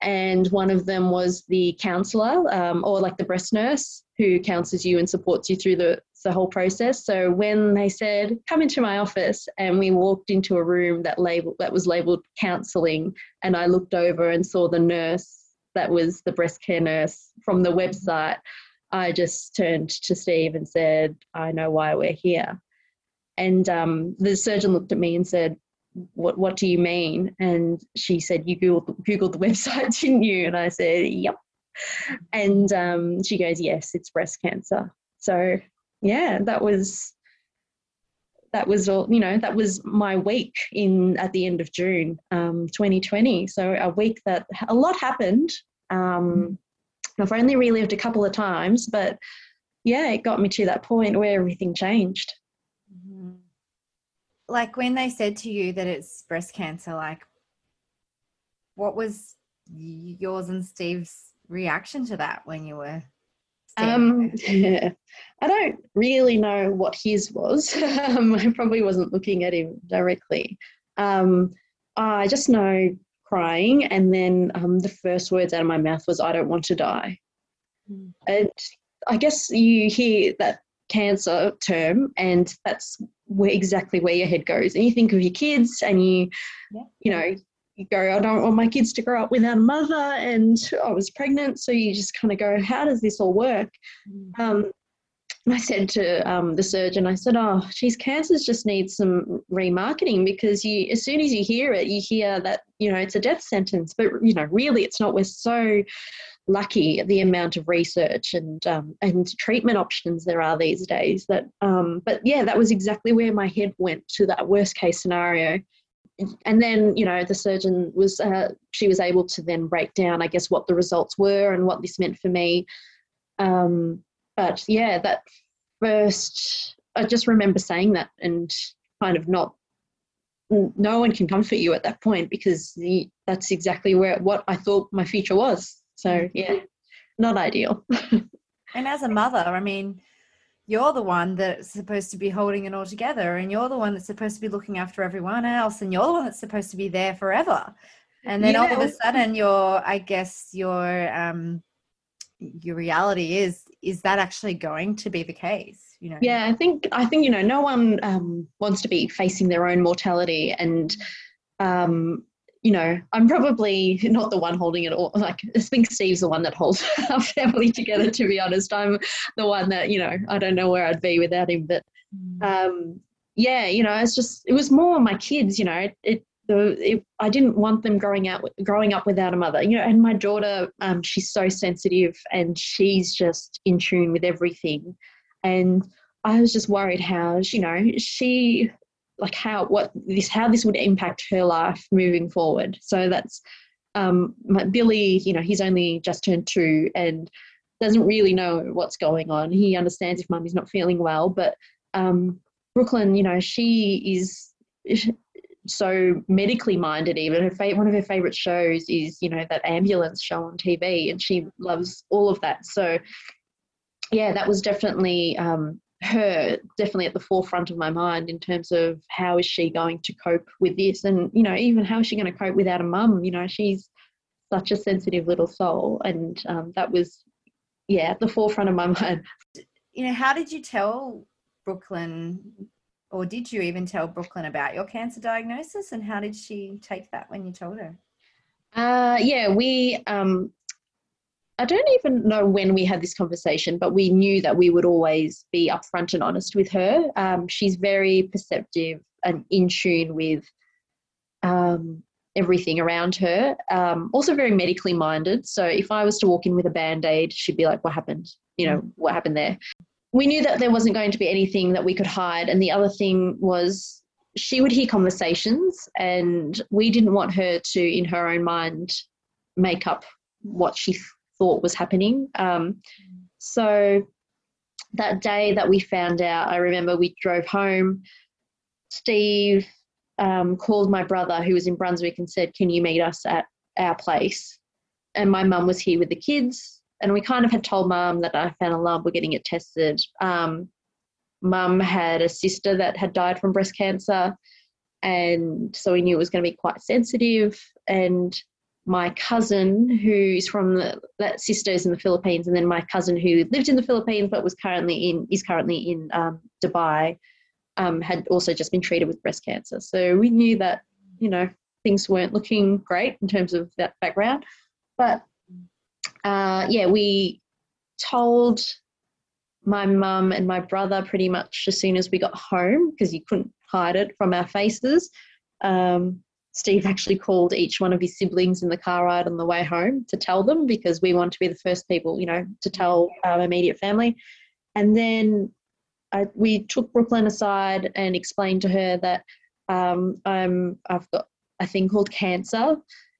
and one of them was the counselor um, or like the breast nurse who counsels you and supports you through the, the whole process. So when they said, come into my office and we walked into a room that label that was labeled counseling and I looked over and saw the nurse that was the breast care nurse from the website, I just turned to Steve and said, I know why we're here. And um, the surgeon looked at me and said, what what do you mean and she said you googled, googled the website didn't you and i said yep and um, she goes, Yes, it's breast cancer. So, yeah, that was that was all you know that was my week in at the end of june um, 2020 so a week that a lot happened um, i've only relived a couple of times but yeah it got me to that point where everything changed. Mm-hmm. like when they said to you that it's breast cancer like what was yours and steve's reaction to that when you were um, yeah. I don't really know what his was. um, I probably wasn't looking at him directly. Um, I just know crying, and then um, the first words out of my mouth was, "I don't want to die." Mm. And I guess you hear that cancer term, and that's where exactly where your head goes. And you think of your kids, and you, yeah. you know, you go, I don't want my kids to grow up without a mother, and I was pregnant. So you just kind of go, how does this all work? Mm. Um, I said to um, the surgeon, I said, "Oh, geez, cancers just need some remarketing because you, as soon as you hear it, you hear that you know it's a death sentence, but you know really it's not. We're so lucky at the amount of research and um, and treatment options there are these days. That, um, but yeah, that was exactly where my head went to that worst case scenario and then you know the surgeon was uh, she was able to then break down i guess what the results were and what this meant for me. Um, but yeah that first i just remember saying that and kind of not no one can comfort you at that point because the, that's exactly where what i thought my future was. So yeah not ideal. And as a mother i mean you're the one that's supposed to be holding it all together and you're the one that's supposed to be looking after everyone else and you're the one that's supposed to be there forever and then yeah. all of a sudden your i guess your um your reality is is that actually going to be the case you know yeah i think i think you know no one um wants to be facing their own mortality and um you know, I'm probably not the one holding it all. Like, I think Steve's the one that holds our family together, to be honest. I'm the one that, you know, I don't know where I'd be without him. But mm. um, yeah, you know, it's just, it was more my kids, you know, it, it the, it, I didn't want them growing out growing up without a mother, you know. And my daughter, um, she's so sensitive and she's just in tune with everything. And I was just worried how, you know, she like how what this how this would impact her life moving forward. So that's um, Billy. You know, he's only just turned two and doesn't really know what's going on. He understands if mum is not feeling well, but um, Brooklyn, you know, she is so medically minded. Even her fa- one of her favorite shows is you know that ambulance show on TV, and she loves all of that. So yeah, that was definitely um, her definitely at the forefront of my mind in terms of how is she going to cope with this? And you know even how is she going to cope without a mum? You know she's such a sensitive little soul and um, that was yeah at the forefront of my mind. You know how did you tell brooklyn or did you even tell brooklyn about your cancer diagnosis and how did she take that when you told her? Uh, yeah we um, I don't even know when we had this conversation, but we knew that we would always be upfront and honest with her. Um, she's very perceptive and in tune with um, everything around her. Um, also, very medically minded. So, if I was to walk in with a band aid, she'd be like, What happened? You know, what happened there? We knew that there wasn't going to be anything that we could hide. And the other thing was, she would hear conversations, and we didn't want her to, in her own mind, make up what she thought was happening. Um, so that day that we found out, I remember we drove home. Steve um, called my brother, who was in Brunswick, and said, Can you meet us at our place? And my mum was here with the kids. And we kind of had told mum that I found a lump, we're getting it tested. Um, mum had a sister that had died from breast cancer. And so we knew it was going to be quite sensitive. And my cousin who's from the, that sister's in the Philippines, and then my cousin who lived in the Philippines but was currently in is currently in um, Dubai, um, had also just been treated with breast cancer. So we knew that you know things weren't looking great in terms of that background, but uh, yeah, we told my mum and my brother pretty much as soon as we got home because you couldn't hide it from our faces. Um, Steve actually called each one of his siblings in the car ride on the way home to tell them because we want to be the first people, you know, to tell our immediate family. And then I, we took Brooklyn aside and explained to her that um, I'm I've got a thing called cancer,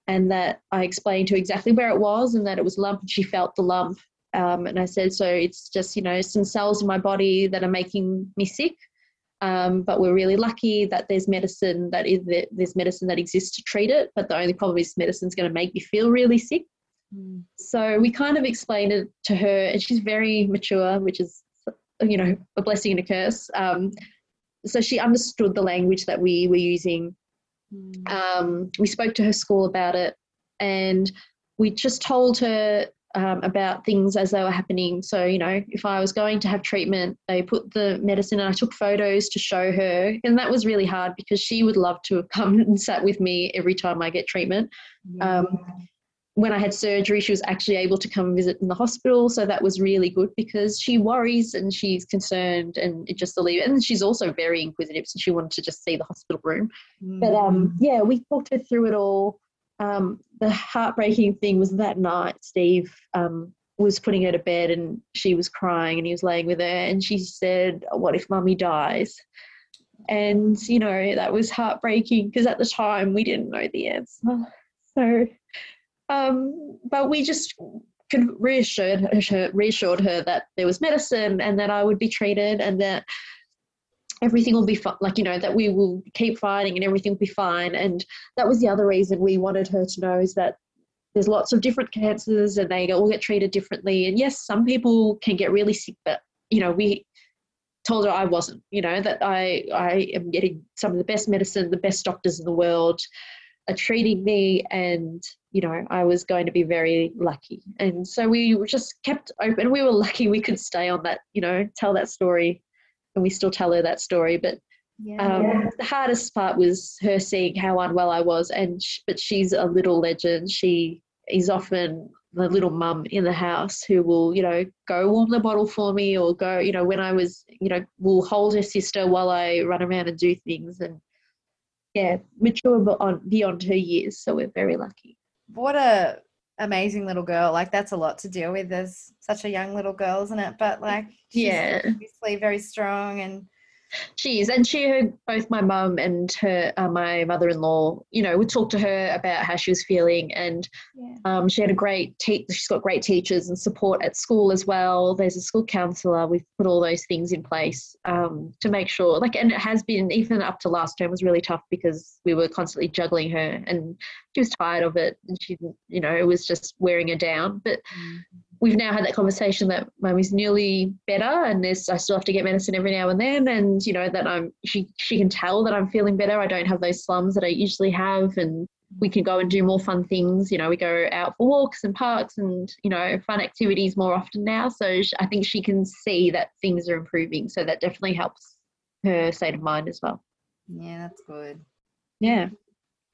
and that I explained to her exactly where it was and that it was a lump, and she felt the lump. Um, and I said, so it's just you know some cells in my body that are making me sick. Um, but we're really lucky that there's medicine that is there's medicine that exists to treat it. But the only problem is medicine's going to make me feel really sick. Mm. So we kind of explained it to her, and she's very mature, which is you know a blessing and a curse. Um, so she understood the language that we were using. Mm. Um, we spoke to her school about it, and we just told her um, about things as they were happening. So, you know, if I was going to have treatment, they put the medicine and I took photos to show her. And that was really hard because she would love to have come and sat with me every time I get treatment. Yeah. Um, when I had surgery, she was actually able to come visit in the hospital. So that was really good because she worries and she's concerned and it just believe and she's also very inquisitive. So she wanted to just see the hospital room. Mm. But um, yeah, we talked her through it all. Um, the heartbreaking thing was that night, Steve um, was putting her to bed and she was crying and he was laying with her and she said, What if mummy dies? And, you know, that was heartbreaking because at the time we didn't know the answer. So um, but we just could reassured her, reassured her that there was medicine and that I would be treated and that everything will be fine. Like you know that we will keep fighting and everything will be fine. And that was the other reason we wanted her to know is that there's lots of different cancers and they all get treated differently. And yes, some people can get really sick, but you know we told her I wasn't. You know that I I am getting some of the best medicine, the best doctors in the world are treating me and you know i was going to be very lucky and so we just kept open we were lucky we could stay on that you know tell that story and we still tell her that story but yeah. Um, the hardest part was her seeing how unwell I was, and sh- but she's a little legend. She is often the little mum in the house who will, you know, go warm the bottle for me, or go, you know, when I was, you know, will hold her sister while I run around and do things, and yeah, mature beyond beyond her years. So we're very lucky. What a amazing little girl. Like that's a lot to deal with as such a young little girl, isn't it? But like yeah, obviously very strong and she is, and she heard both my mum and her, uh, my mother-in-law. You know, would talk to her about how she was feeling, and yeah. um, she had a great. Te- she's got great teachers and support at school as well. There's a school counsellor. We've put all those things in place um, to make sure. Like, and it has been even up to last term was really tough because we were constantly juggling her, and she was tired of it, and she, you know, it was just wearing her down. But mm we've now had that conversation that mummy's nearly better and there's I still have to get medicine every now and then and you know that I'm she she can tell that I'm feeling better. I don't have those slums that I usually have and we can go and do more fun things. You know, we go out for walks and parks and, you know, fun activities more often now. So I think she can see that things are improving. So that definitely helps her state of mind as well. Yeah, that's good. Yeah.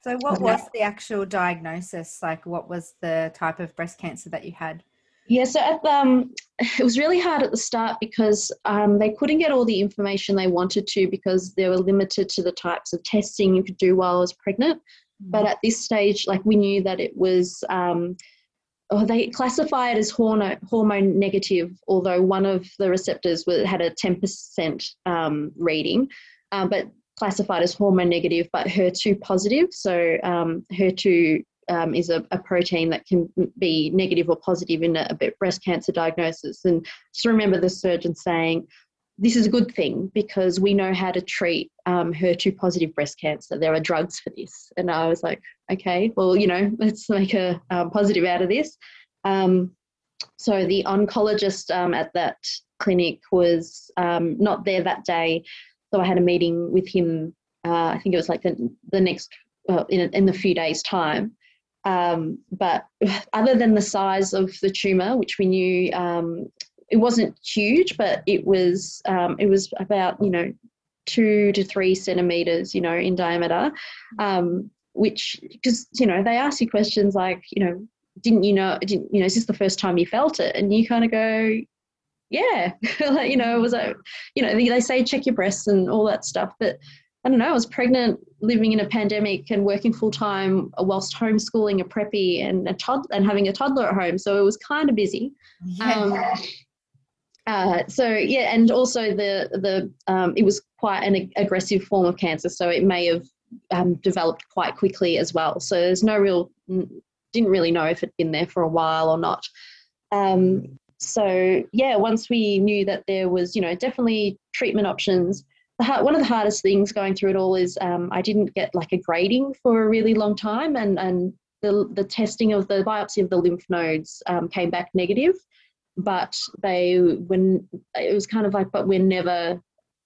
So, what was the actual diagnosis? Like, what was the type of breast cancer that you had? Yeah, so at, um, it was really hard at the start because um, they couldn't get all the information they wanted to because they were limited to the types of testing you could do while I was pregnant. Mm-hmm. But at this stage, like we knew that it was, um, oh, they classify it as hormone, hormone negative, although one of the receptors had a 10% um, reading, uh, but classified as hormone negative, but HER2 positive. So um, HER2 um, is a, a, protein that can be negative or positive in a, a breast cancer diagnosis. And just remember the surgeon saying, this is a good thing because we know how to treat um, HER2 positive breast cancer. There are drugs for this. And I was like, okay, well, you know, let's make a um, positive out of this. Um, so the oncologist um, at that clinic was um, not there that day. So I had a meeting with him, uh, I think it was like the, the next, uh, in, in the few days' time. Um, but other than the size of the tumor, which we knew um, it wasn't huge, but it was um, it was about you know two to three centimeters, you know, in diameter. Um, which because you know they ask you questions like you know didn't you know didn't you know is this the first time you felt it and you kind of go yeah you know it was a you know they say check your breasts and all that stuff but I don't know, I was pregnant, living in a pandemic, and working full time whilst homeschooling a preppy and a tod- and having a toddler at home. So it was kind of busy. Yeah. Um, Uh, so yeah, and also the the um, it was quite an aggressive form of cancer, so it may have um, developed quite quickly as well. So there's no real didn't really know if it'd been there for a while or not. Um, so yeah, once we knew that there was you know definitely treatment options. Hard, one of the hardest things going through it all is um, I didn't get like a grading for a really long time, and and the the testing of the biopsy of the lymph nodes um, came back negative but they when it was kind of like but we're never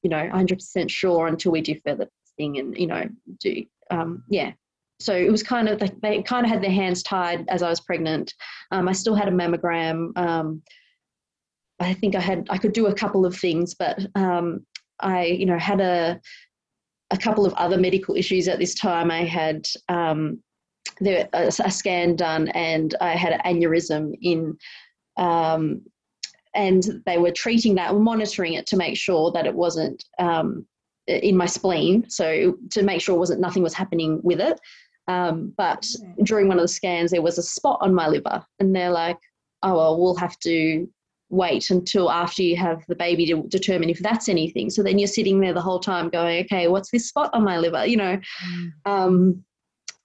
you know 100% sure until we do further testing and you know do um, yeah so it was kind of they kind of had their hands tied as I was pregnant. Um, I still had a mammogram. Um, I think I had I could do a couple of things, but um, I you know had a a couple of other medical issues at this time. I had um, there, a, a, scan done, and I had an aneurysm in um, and they were treating that, monitoring it to make sure that it wasn't um, in my spleen. So to make sure wasn't nothing was happening with it. Um, but during one of the scans, there was a spot on my liver, and they're like, "Oh well, we'll have to wait until after you have the baby to determine if that's anything." So then you're sitting there the whole time going, "Okay, what's this spot on my liver?" You know. Mm. Um,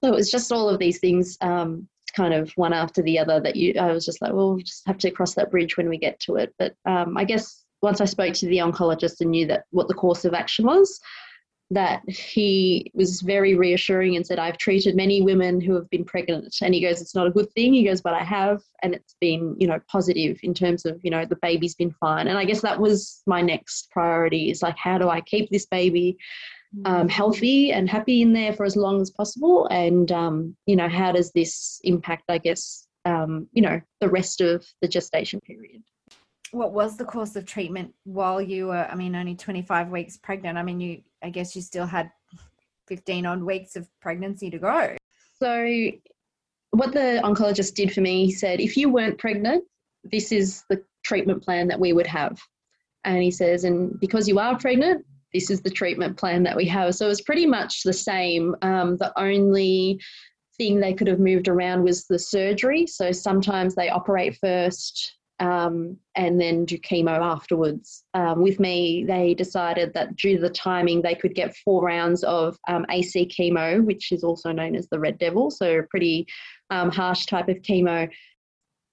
so it was just all of these things um, kind of one after the other that you I was just like, well, we'll just have to cross that bridge when we get to it. But um, I guess once I spoke to the oncologist and knew that what the course of action was, that he was very reassuring and said, I've treated many women who have been pregnant. And he goes, It's not a good thing. He goes, But I have. And it's been, you know, positive in terms of, you know, the baby's been fine. And I guess that was my next priority is like, how do I keep this baby um, healthy and happy in there for as long as possible and um, you know how does this impact i guess um, you know the rest of the gestation period what was the course of treatment while you were i mean only 25 weeks pregnant i mean you i guess you still had 15 odd weeks of pregnancy to go so what the oncologist did for me he said if you weren't pregnant this is the treatment plan that we would have and he says and because you are pregnant this is the treatment plan that we have. So it was pretty much the same. Um, the only thing they could have moved around was the surgery. So sometimes they operate first um, and then do chemo afterwards. Um, with me, they decided that due to the timing, they could get four rounds of um, AC chemo, which is also known as the Red Devil, so a pretty um, harsh type of chemo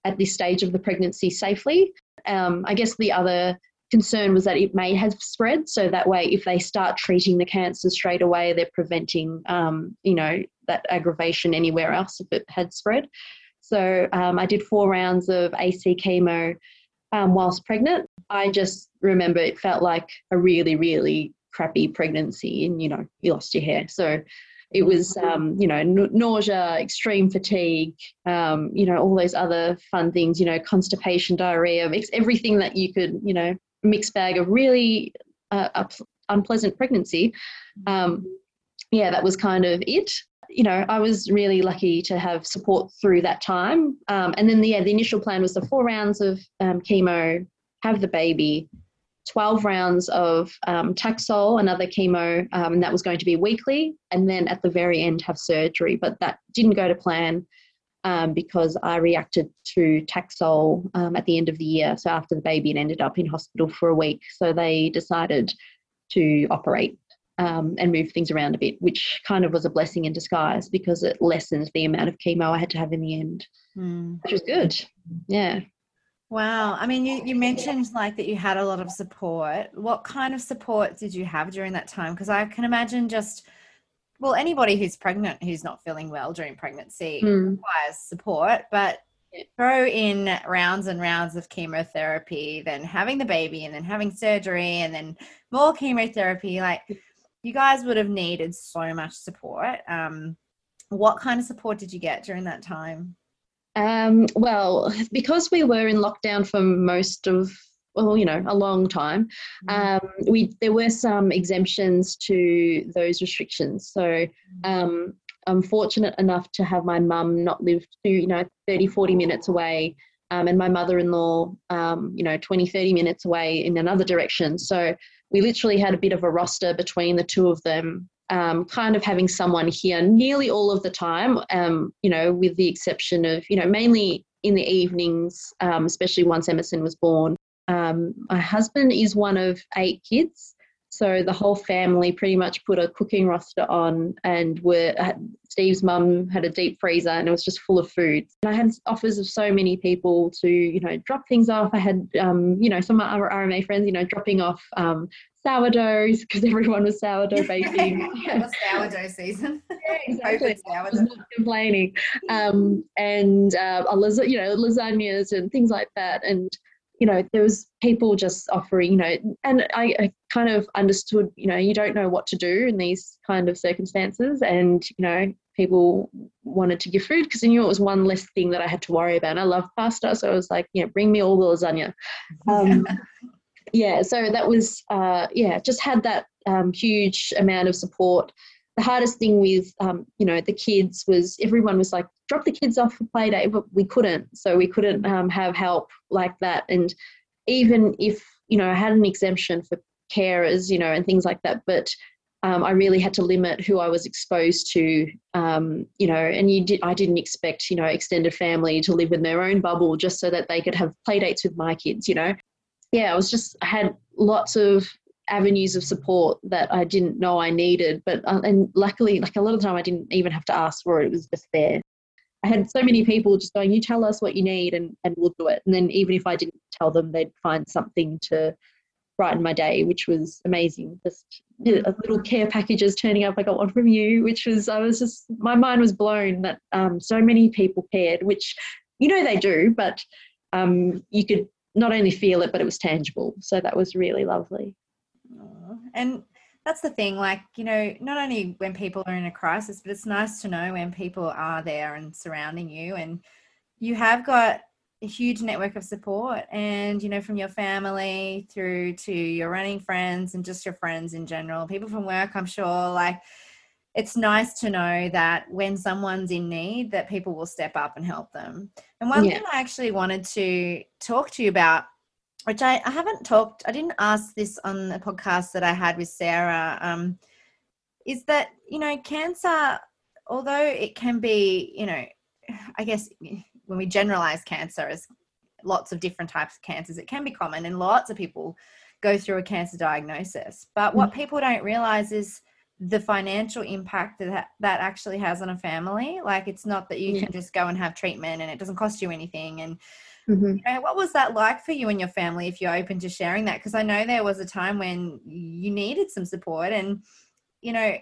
at this stage of the pregnancy safely. Um, I guess the other concern was that it may have spread. So that way, if they start treating the cancer straight away, they're preventing, um, you know, that aggravation anywhere else if it had spread. So um, I did four rounds of AC chemo um, whilst pregnant. I just remember it felt like a really, really crappy pregnancy, and you know, you lost your hair. So it was, um, you know, n- nausea, extreme fatigue, um, you know, all those other fun things, you know, constipation, diarrhea, everything that you could, you know, mixed bag of really uh, unpleasant pregnancy. Um, yeah, that was kind of it. You know, I was really lucky to have support through that time. Um, and then, the, yeah, the initial plan was the four rounds of um, chemo, have the baby, 12 rounds of um, Taxol, another chemo, um, and that was going to be weekly. And then at the very end, have surgery. But that didn't go to plan um, because I reacted to Taxol um, at the end of the year. So after the baby, and ended up in hospital for a week. So they decided to operate um, and move things around a bit, which kind of was a blessing in disguise because it lessened the amount of chemo I had to have in the end, mm. which was good. Yeah. Wow. I mean, you, you mentioned like that you had a lot of support. What kind of support did you have during that time? Because I can imagine just – well, anybody who's pregnant who's not feeling well during pregnancy mm. requires support, but throw in rounds and rounds of chemotherapy, then having the baby, and then having surgery, and then more chemotherapy. Like, you guys would have needed so much support. Um, what kind of support did you get during that time? Um, well, because we were in lockdown for most of well, you know, a long time. Mm-hmm. Um, we there were some exemptions to those restrictions. So mm-hmm. um, I'm fortunate enough to have my mum not live to you know 30, 40 minutes away, um, and my mother-in-law, um, you know, 20, 30 minutes away in another direction. So we literally had a bit of a roster between the two of them. Um, kind of having someone here nearly all of the time, um, you know, with the exception of, you know, mainly in the evenings, especially once Emerson was born, um, my husband is one of eight kids. So the whole family pretty much put a cooking roster on, and were Steve's mum had a deep freezer, and it was just full of food. And I had offers of so many people to, you know, drop things off. I had, um, you know, some of our RMA friends, you know, dropping off um, sourdoughs because everyone was sourdough baking. it was sourdough season. Yeah, exactly. I was not complaining. Um, and uh, you know, lasagnas and things like that. And you know, there was people just offering, you know, and I, I, kind of understood, you know, you don't know what to do in these kind of circumstances, and you know, people wanted to give food because I knew it was one less thing that I had to worry about. And I love pasta, so I was like, you know, bring me all the lasagna. Um, yeah, so that was, uh, yeah, just had that um, huge amount of support the hardest thing with um, you know the kids was everyone was like drop the kids off for play day but we couldn't. So we couldn't um, have help like that. And even if you know i had an exemption for carers you know and things like that but um, i really had to limit who i was exposed to um, you know and you did i didn't expect you know extended family to live in their own bubble just so that they could have play dates with my kids you know? Yeah i was just I had lots of avenues of support that I didn't know I needed. But uh, and luckily, like a lot of the time, I didn't even have to ask for it; it was just there. I had so many people just going, "You tell us what you need, and and we'll do it." And then even if I didn't tell them, they'd find something to brighten my day, which was amazing. Just little care packages turning up. I got one from you, which was I was just my mind was blown that um, so many people cared, which you know they do, but um, you could not only feel it, but it was tangible. So that was really lovely. And that's the thing, like, you know, not only when people are in a crisis, but it's nice to know when people are there and surrounding you. And you have got a huge network of support and you know from your family through to your running friends and just your friends in general people from work i'm sure like it's nice to know that when someone's in need that people will step up and help them and one yeah. thing i actually wanted to talk to you about which I, I haven't talked, I didn't ask this on the podcast that I had with Sarah, um, is that, you know, cancer, although it can be, you know, I guess when we generalize cancer as lots of different types of cancers, it can be common and lots of people go through a cancer diagnosis. But what mm. people don't realize is the financial impact that that actually has on a family. Like it's not that you yeah. can just go and have treatment and it doesn't cost you anything. And Mm-hmm. What was that like for you and your family if you're open to sharing that? Because I know there was a time when you needed some support and, you know,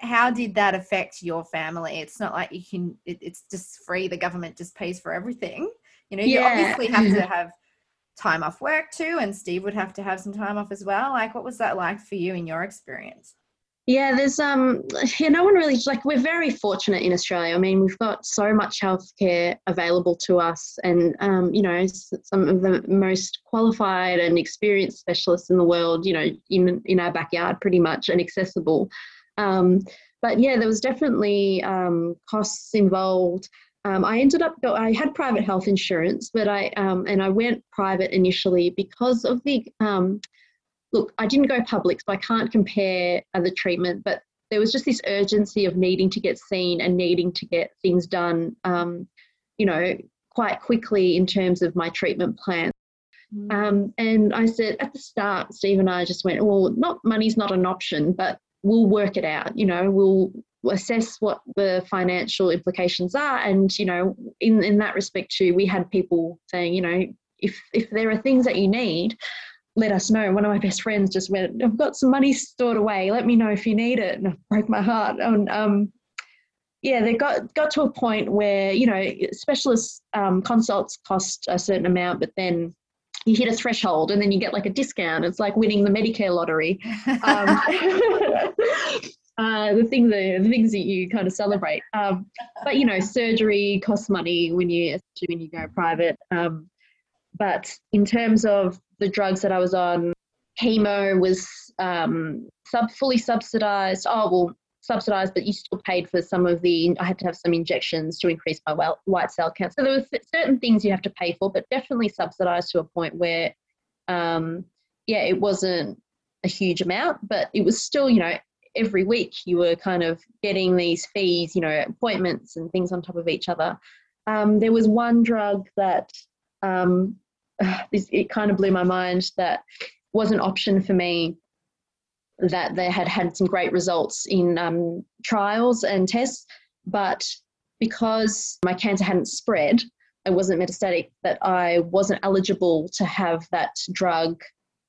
how did that affect your family? It's not like you can, it, it's just free. The government just pays for everything. You know, yeah. you obviously have to have time off work too, and Steve would have to have some time off as well. Like, what was that like for you in your experience? Yeah, there's um yeah, no one really like we're very fortunate in Australia. I mean, we've got so much healthcare available to us, and um, you know, some of the most qualified and experienced specialists in the world. You know, in in our backyard, pretty much, and accessible. Um, but yeah, there was definitely um, costs involved. Um, I ended up I had private health insurance, but I um, and I went private initially because of the um, look, I didn't go public, so I can't compare the treatment, but there was just this urgency of needing to get seen and needing to get things done, um, you know, quite quickly in terms of my treatment plan. Mm. Um, and I said at the start, Steve and I just went, well, not money's not an option, but we'll work it out. You know, we'll assess what the financial implications are, and you know, in in that respect too, we had people saying, you know, if if there are things that you need, let us know. One of my best friends just went, I've got some money stored away. Let me know if you need it. And it broke my heart. And um, yeah, they got got to a point where you know specialist um, consults cost a certain amount, but then you hit a threshold and then you get like a discount. It's like winning the Medicare lottery. Um, uh, the thing, the, the, things that you kind of celebrate. Um, but you know, surgery costs money when you, when you go private. Um, but in terms of the drugs that I was on, chemo was um, sub fully subsidized. Oh well, subsidized, but you still paid for some of the. I had to have some injections to increase my white cell count. So there were certain things you have to pay for, but definitely subsidized to a point where, um, yeah, it wasn't a huge amount, but it was still, you know, every week you were kind of getting these fees, you know, appointments and things on top of each other. Um, there was one drug that um, uh, this, it kind of blew my mind that was an option for me that they had had some great results in um, trials and tests, but because my cancer hadn't spread, I wasn't metastatic, that I wasn't eligible to have that drug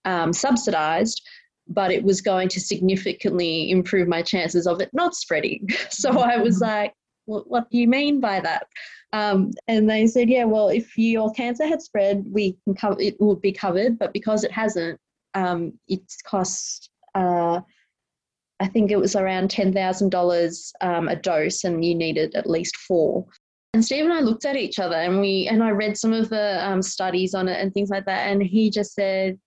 um, subsidized, but it was going to significantly improve my chances of it not spreading. So I was mm-hmm. like, well, what do you mean by that? Um, and they said, yeah, well, if your cancer had spread, we can it would be covered, but because it hasn't, um, it's cost. Uh, I think it was around ten thousand um, dollars a dose, and you needed at least four. And Steve and I looked at each other, and we and I read some of the um, studies on it and things like that, and he just said,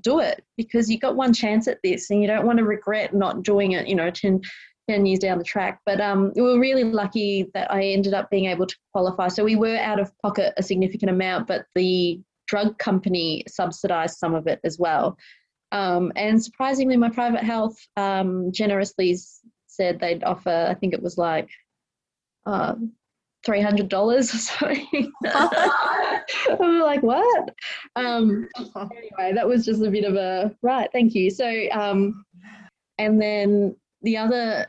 "Do it because you got one chance at this, and you don't want to regret not doing it." You know, 10, 10 years down the track. But um, we were really lucky that I ended up being able to qualify. So we were out of pocket a significant amount, but the drug company subsidized some of it as well. Um, and surprisingly, my private health um, generously said they'd offer, I think it was like uh, $300 or something. I'm like, what? Um, anyway, that was just a bit of a, right, thank you. So, um, and then the other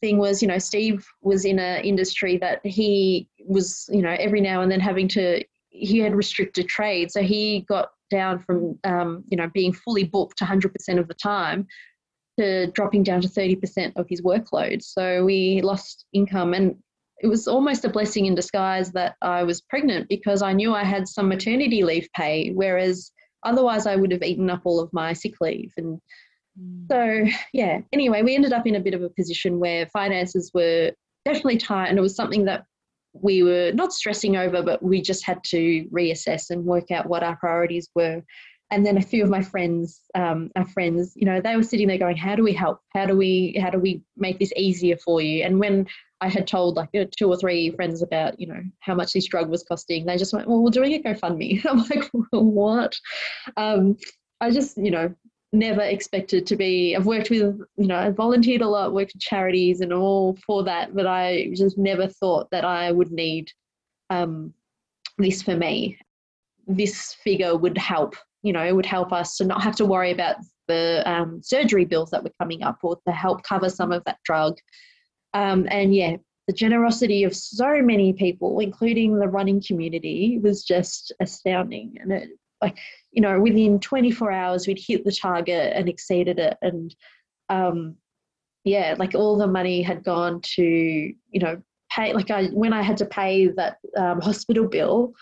thing was, you know, Steve was in an industry that he was, you know, every now and then having to, he had restricted trade. So he got down from, um, you know, being fully booked 100% of the time to dropping down to 30% of his workload. So we lost income. And it was almost a blessing in disguise that I was pregnant because I knew I had some maternity leave pay, whereas otherwise I would have eaten up all of my sick leave. And so, yeah, anyway, we ended up in a bit of a position where finances were definitely tight, and it was something that we were not stressing over, but we just had to reassess and work out what our priorities were. And then a few of my friends, um, our friends, you know, they were sitting there going, "How do we help? How do we, how do we make this easier for you?" And when I had told like two or three friends about, you know, how much this drug was costing, they just went, "Well, we're doing a GoFundMe." I'm like, "What?" Um, I just, you know, never expected to be. I've worked with you know i volunteered a lot worked with charities and all for that but i just never thought that i would need um, this for me. This figure would help you know it would help us to not have to worry about the um, surgery bills that were coming up or to help cover some of that drug. Um, and yeah the generosity of so many people including the running community was just astounding. And it like you know within 24 hours we'd hit the target and exceeded it and um yeah like all the money had gone to you know pay like i when i had to pay that um, hospital bill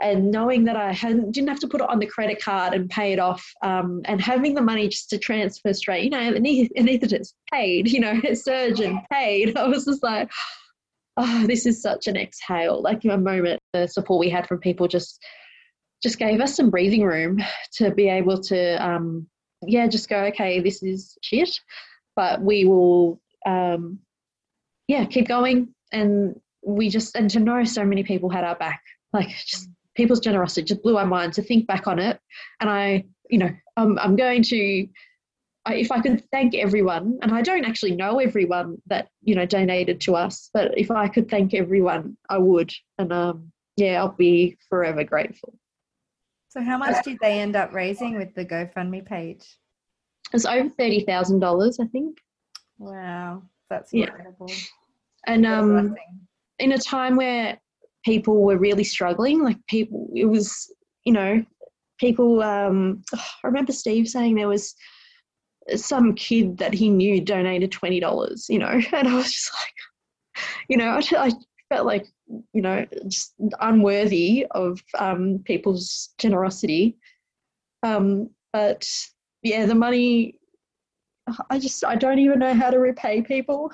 and knowing that I hadn't didn't have to put it on the credit card and pay it off, um, and having the money just to transfer straight, you know, anaesthetist paid, you know, surgeon paid. I was just like, oh, this is such an exhale, like a moment. The support we had from people just just gave us some breathing room to be able to, um, yeah, just go, okay, this is shit, but we will, um, yeah, keep going. And we just, and to know so many people had our back, like just people's generosity just blew our mind to think back on it. And I, you know, I'm, I'm going to, if I could thank everyone, and I don't actually know everyone that you know donated to us, but if I could thank everyone, I would, and um, yeah, I'll be forever grateful. So, how much did they end up raising with the GoFundMe page? It was over thirty thousand dollars, I think. Wow, that's incredible. Yeah. And um, in a time where people were really struggling, like people, it was, you know, people. Um, I remember Steve saying there was some kid that he knew donated twenty dollars, you know, and I was just like, you know, I, I felt like you know just unworthy of um, people's generosity. Um, but yeah the money i just i don't even know how to repay people.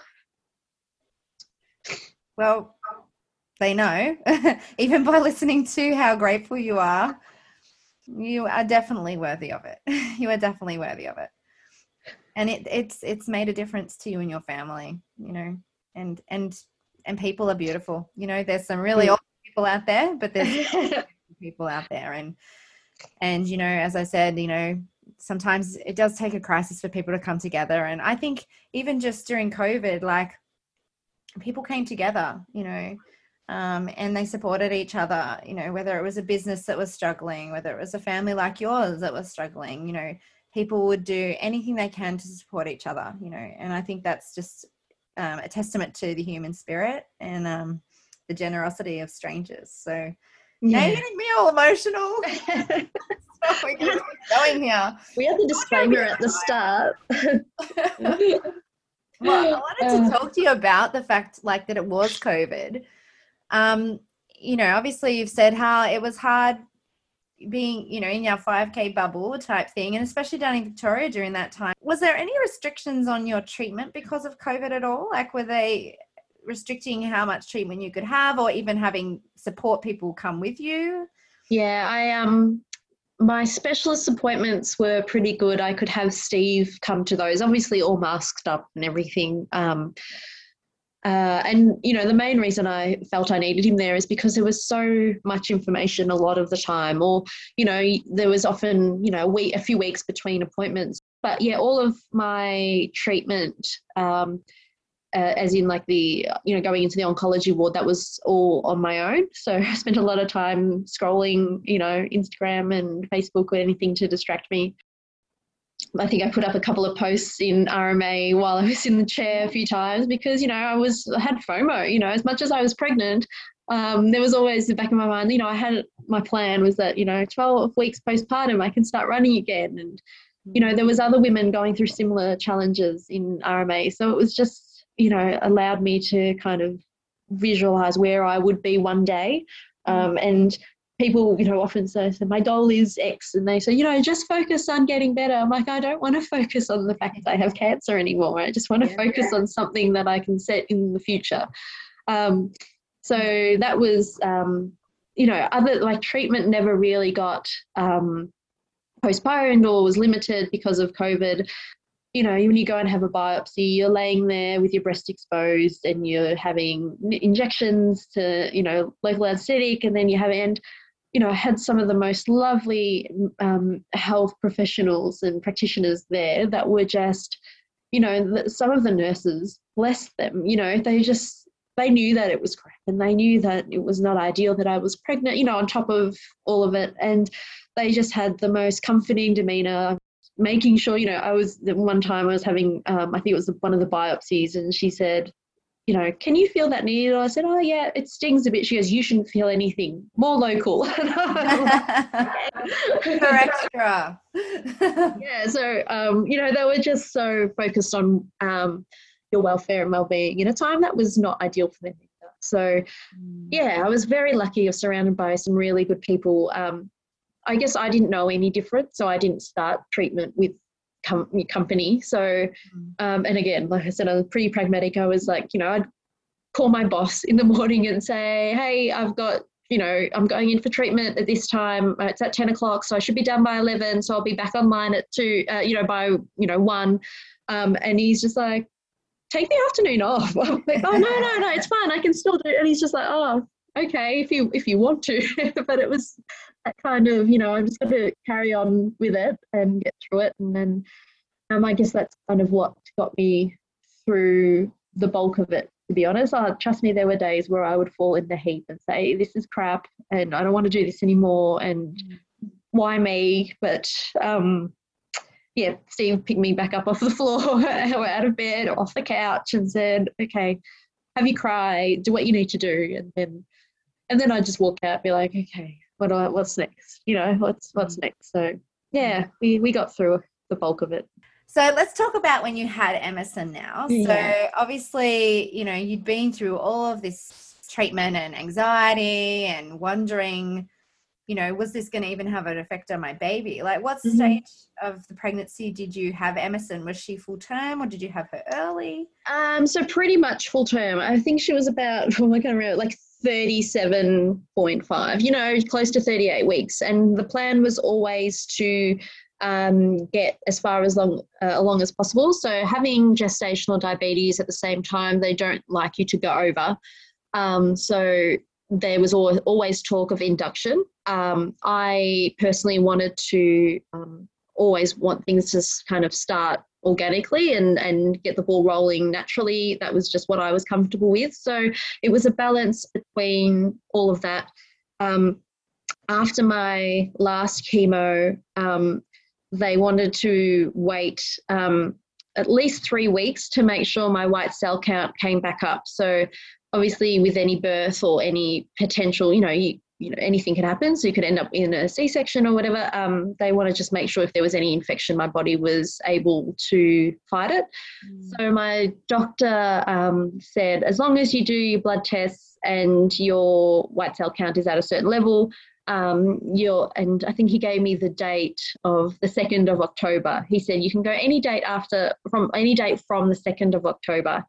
Well they know. Even by listening to how grateful you are you are definitely worthy of it. You are definitely worthy of it. And it, it's it's made a difference to you and your family you know and and and people are beautiful. You know, there's some really old people out there, but there's people out there, and and you know, as I said, you know, sometimes it does take a crisis for people to come together, and I think even just during COVID, like people came together. You know, um, and they supported each other. You know, whether it was a business that was struggling, whether it was a family like yours that was struggling, you know, people would do anything they can to support each other. You know, and I think that's just um, a testament to the human spirit and um, the generosity of strangers. So yeah. now you're getting me all emotional. we're going here. We had the disclaimer at the start. well, I wanted to talk to you about the fact, like, that it was COVID. Um, you know, obviously, you've said how it was hard being, you know, in your 5K bubble type thing, and especially down in Victoria during that time. Was there any restrictions on your treatment because of COVID at all? Like, were they restricting how much treatment you could have, or even having support people come with you? Yeah, I um my specialist appointments were pretty good. I could have Steve come to those, obviously all masked up and everything. Um, uh, and you know the main reason I felt I needed him there is because there was so much information a lot of the time, or you know there was often you know a week, a few weeks between appointments. But yeah, all of my treatment um, uh, as in like the you know going into the oncology ward that was all on my own so i spent a lot of time scrolling you know instagram and facebook or anything to distract me i think i put up a couple of posts in rma while i was in the chair a few times because you know i was I had fomo you know as much as i was pregnant um, there was always the back of my mind you know i had my plan was that you know 12 weeks postpartum i can start running again and you know there was other women going through similar challenges in rma so it was just you know, allowed me to kind of visualize where I would be one day. Mm. Um, and people, you know, often say, so my goal is X, and they say, you know, just focus on getting better. I'm like, I don't want to focus on the fact that I have cancer anymore. I just want to yeah. focus on something that I can set in the future. Um, so that was, um, you know, other like treatment never really got um, postponed or was limited because of COVID you know, when you go and have a biopsy, you're laying there with your breast exposed and you're having injections to, you know, local anesthetic, and then you have, and, you know, I had some of the most lovely um, health professionals and practitioners there that were just, you know, some of the nurses, bless them, you know, they just, they knew that it was crap and they knew that it was not ideal that I was pregnant, you know, on top of all of it. And they just had the most comforting demeanor making sure, you know, I was one time I was having, um, I think it was one of the biopsies, and she said, you know, can you feel that needle? I said, oh yeah, it stings a bit. She goes, you shouldn't feel anything. More local. Extra. yeah. So, um, you know, they were just so focused on um, your welfare and well-being in a time that was not ideal for them. Either. So, mm. yeah, I was very lucky. of surrounded by some really good people. Um, I guess I didn't know any different, so I didn't start treatment with com- company. So, mm. um, and again, like I said, I was pretty pragmatic. I was like, you know, I'd call my boss in the morning and say, hey, I've got, you know, I'm going in for treatment at this time. Uh, it's at 10 o'clock, so I should be done by 11. So I'll be back online at two, uh, you know, by, you know, one. Um, and he's just like, take the afternoon off. I'm like, oh, no, no, no, it's fine. I can still do it. And he's just like, oh, okay, if you if you want to. but it was that kind of, you know, I'm just going to carry on with it and get through it. And then um, I guess that's kind of what got me through the bulk of it, to be honest. Uh, trust me, there were days where I would fall in the heap and say, this is crap and I don't want to do this anymore. And mm. why me? But um, yeah, Steve picked me back up off the floor or out of bed or off the couch and said, okay, have you cried? Do what you need to do. And then and then I just walk out, be like, okay, what I, what's next? You know, what's what's mm. next? So yeah, we we got through the bulk of it. So let's talk about when you had Emerson now. Yeah. So obviously, you know, you'd been through all of this treatment and anxiety and wondering, you know, was this going to even have an effect on my baby? Like, what mm-hmm. stage of the pregnancy did you have Emerson? Was she full term or did you have her early? Um, so pretty much full term. I think she was about, oh, I can't like 37.5, you know, close to 38 weeks. And the plan was always to um, get as far as long uh, along as possible. So having gestational diabetes at the same time, they don't like you to go over. Um, so there was always talk of induction. Um, I personally wanted to um, always want things to kind of start organically and and get the ball rolling naturally. That was just what i was comfortable with. So it was a balance between all of that. Um, after my last chemo um, they wanted to wait um, at least three weeks to make sure my white cell count came back up. So obviously with any birth or any potential you know you, you know anything can happen so you could end up in a c-section or whatever um, they want to just make sure if there was any infection my body was able to fight it mm. so my doctor um, said as long as you do your blood tests and your white cell count is at a certain level um, your and I think he gave me the date of the second of October. He said you can go any date after from any date from the second of October,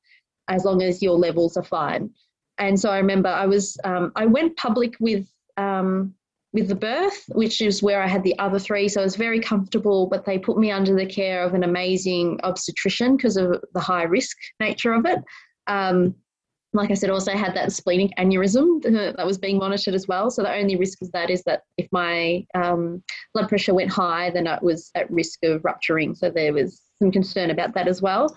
as long as your levels are fine. And so I remember I was um, I went public with um, with the birth, which is where I had the other three. So I was very comfortable, but they put me under the care of an amazing obstetrician because of the high risk nature of it. Um, like I said, also had that splenic aneurysm that was being monitored as well. So the only risk of that is that if my um, blood pressure went high, then I was at risk of rupturing. So there was some concern about that as well.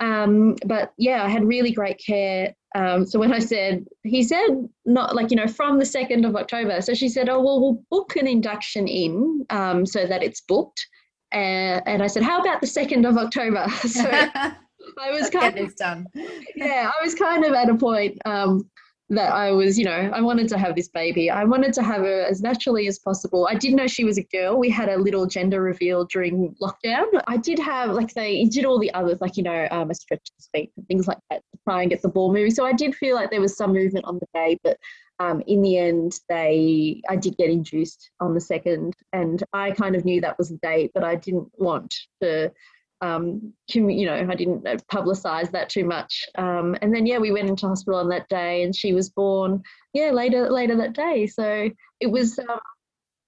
Um, but yeah, I had really great care. Um, so when I said, he said, not like, you know, from the 2nd of October. So she said, oh, well, we'll book an induction in um, so that it's booked. Uh, and I said, how about the 2nd of October? So I was kind of, done. yeah, I was kind of at a point um, that I was, you know, I wanted to have this baby. I wanted to have her as naturally as possible. I did know she was a girl. We had a little gender reveal during lockdown. I did have, like, they did all the others, like, you know, um, a stretch to speak and things like that to try and get the ball moving. So I did feel like there was some movement on the day, but um, in the end, they I did get induced on the second, and I kind of knew that was the date, but I didn't want to um, you know, I didn't uh, publicize that too much. Um, and then, yeah, we went into hospital on that day and she was born, yeah, later, later that day. So it was um,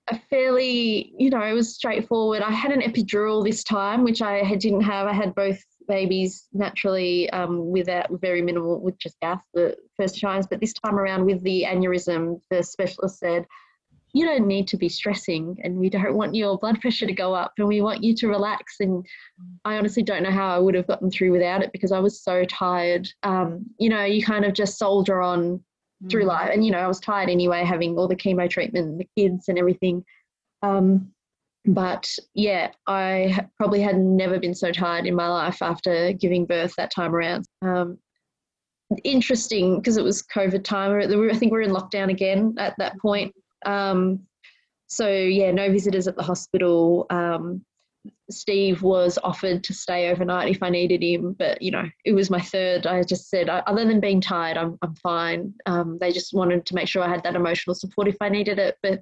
a fairly, you know, it was straightforward. I had an epidural this time, which I didn't have. I had both babies naturally um, without very minimal, with just gas the first times. But this time around with the aneurysm, the specialist said, you don't need to be stressing and we don't want your blood pressure to go up and we want you to relax. And i honestly don't know how i would have gotten through without it because i was so tired. Um, you know you kind of just soldier on through mm. life. And you know i was tired anyway having all the chemo treatment and the kids and everything. Um, but yeah i probably had never been so tired in my life after giving birth that time around. Um, interesting because it was covid time. I think we are in lockdown again at that point um, so yeah, no visitors at the hospital. Um, Steve was offered to stay overnight if I needed him, but you know, it was my third. I just said, other than being tired, I'm I'm fine. Um, they just wanted to make sure I had that emotional support if I needed it. But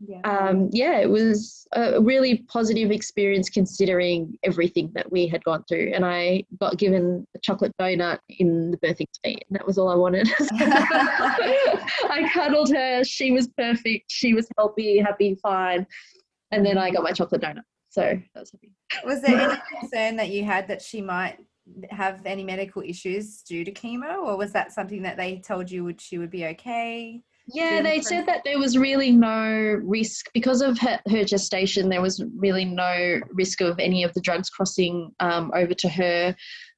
yeah. Um, yeah, it was a really positive experience considering everything that we had gone through. And I got given a chocolate donut in the birthing suite, and that was all I wanted. I cuddled her. She was perfect. She was healthy, happy, fine. And then I got my chocolate donut. So that was happy. Was there any concern that you had that she might have any medical issues due to chemo, or was that something that they told you would she would be okay? Yeah, they said that there was really no risk because of her, her gestation. There was really no risk of any of the drugs crossing um, over to her.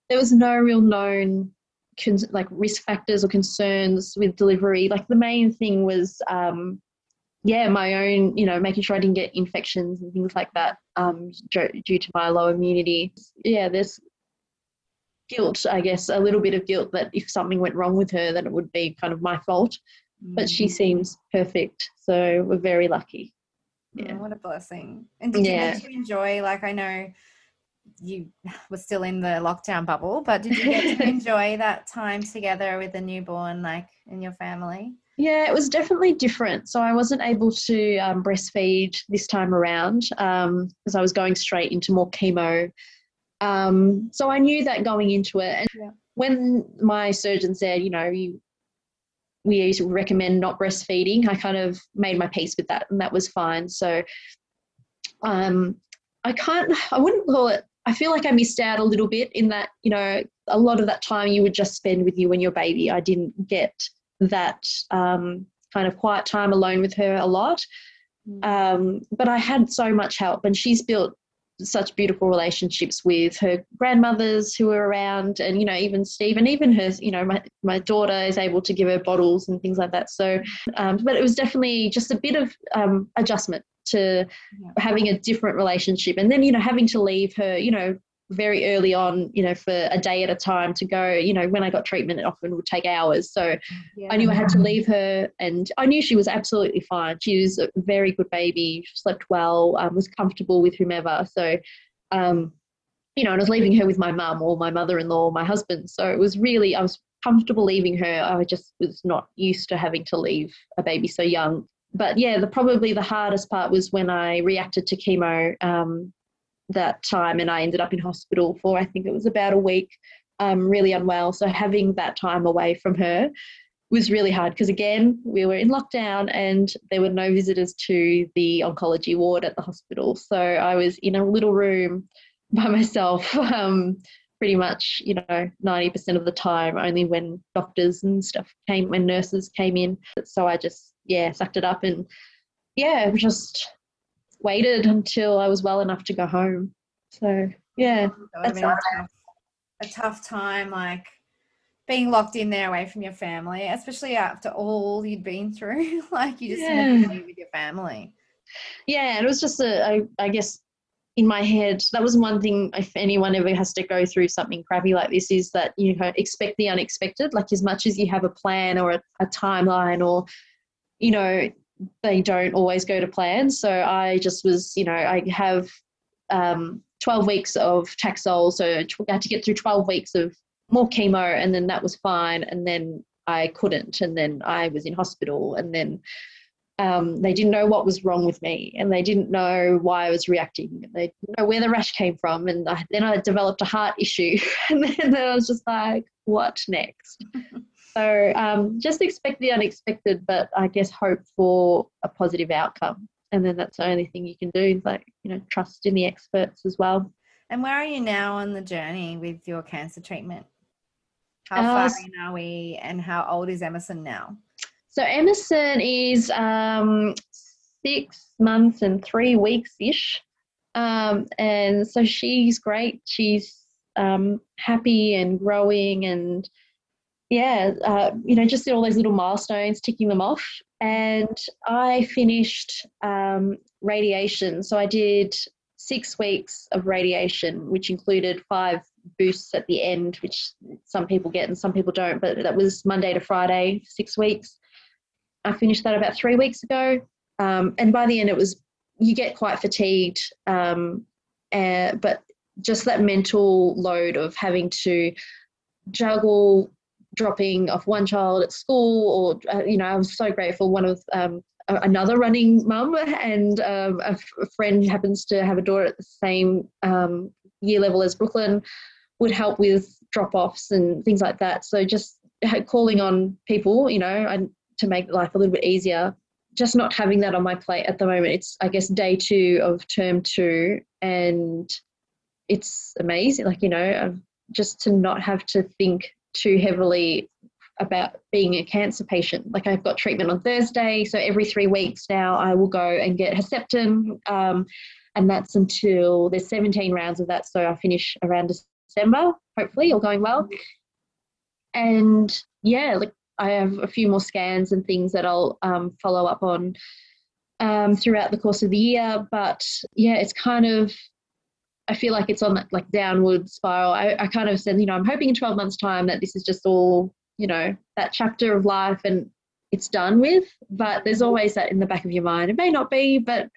There was no real known cons- like risk factors or concerns with delivery. Like the main thing was, um, yeah, my own, you know, making sure I didn't get infections and things like that um, due to my low immunity. Yeah, there's guilt, I guess, a little bit of guilt that if something went wrong with her, then it would be kind of my fault but she mm. seems perfect. So we're very lucky. Oh, yeah. Oh, what a blessing. And did yeah. you get to enjoy, like, I know you were still in the lockdown bubble, but did you get to enjoy that time together with the newborn, like, in your family? Yeah, it was definitely different. So I wasn't able to um, breastfeed this time around because um, I was going straight into more chemo. Um, so I knew that going into it. And yeah. when my surgeon said, you know, you we recommend not breastfeeding, I kind of made my peace with that, and that was fine. So, um, I can't, I wouldn't call it. I feel like I missed out a little bit in that, you know, a lot of that time you would just spend with you and your baby. I didn't get that um, kind of quiet time alone with her a lot. Mm. Um, but I had so much help, and she's built such beautiful relationships with her grandmothers who were around and you know even steve and even her you know my, my daughter is able to give her bottles and things like that. So um, but it was definitely just a bit of um, adjustment to having a different relationship and then you know having to leave her you know very early on, you know, for a day at a time to go. You know, when I got treatment, it often would take hours. So yeah. I knew I had to leave her, and I knew she was absolutely fine. She was a very good baby, slept well, um, was comfortable with whomever. So, um, you know, and I was leaving her with my mum or my mother in law or my husband. So it was really, I was comfortable leaving her. I just was not used to having to leave a baby so young. But yeah, the probably the hardest part was when I reacted to chemo. Um, that time and I ended up in hospital for I think it was about a week, um, really unwell. So having that time away from her was really hard because again we were in lockdown and there were no visitors to the oncology ward at the hospital. So I was in a little room by myself. Um, pretty much, you know, 90% of the time, only when doctors and stuff came, when nurses came in. So I just, yeah, sucked it up and, yeah, just waited until I was well enough to go home. So yeah, oh that's a tough, a tough time, like being locked in there away from your family, especially after all you'd been through. like you just yeah. to be with your family. Yeah, it was just a, I, I guess in my head that was one thing if anyone ever has to go through something crappy like this is that you know expect the unexpected like as much as you have a plan or a, a timeline or you know they don't always go to plan. So I just was, you know, I have um, 12 weeks of Taxol. So I had to get through 12 weeks of more chemo, and then that was fine. And then I couldn't. And then I was in hospital. And then um, they didn't know what was wrong with me. And they didn't know why I was reacting. They didn't know where the rash came from. And I, then I developed a heart issue. and then I was just like, what next? So um, just expect the unexpected, but I guess hope for a positive outcome. And then that's the only thing you can do, like, you know, trust in the experts as well. And where are you now on the journey with your cancer treatment? How uh, far in are we and how old is Emerson now? So Emerson is um, six months and three weeks ish. Um, and so she's great. She's um, happy and growing and yeah, uh, you know, just all those little milestones, ticking them off. And I finished um, radiation. So I did six weeks of radiation, which included five boosts at the end, which some people get and some people don't. But that was Monday to Friday, six weeks. I finished that about three weeks ago. Um, and by the end, it was, you get quite fatigued. Um, uh, but just that mental load of having to juggle dropping off one child at school, or uh, you know, I was so grateful. One of um, another running mum and um, a, f- a friend happens to have a daughter at the same um, year level as Brooklyn would help with drop offs and things like that. So just calling on people, you know, and to make life a little bit easier. Just not having that on my plate at the moment. It's I guess day two of term two, and it's amazing. Like you know, just to not have to think too heavily about being a cancer patient. Like I've got treatment on Thursday, so every three weeks now I will go and get Herceptin, um, and that's until there's 17 rounds of that, so I finish around December, hopefully, all going well. And yeah, like I have a few more scans and things that I'll um, follow up on um, throughout the course of the year, but yeah, it's kind of I feel like it's on that like downward spiral. I, I kind of said, you know, I'm hoping in 12 months' time that this is just all, you know, that chapter of life and it's done with. But there's always that in the back of your mind. It may not be, but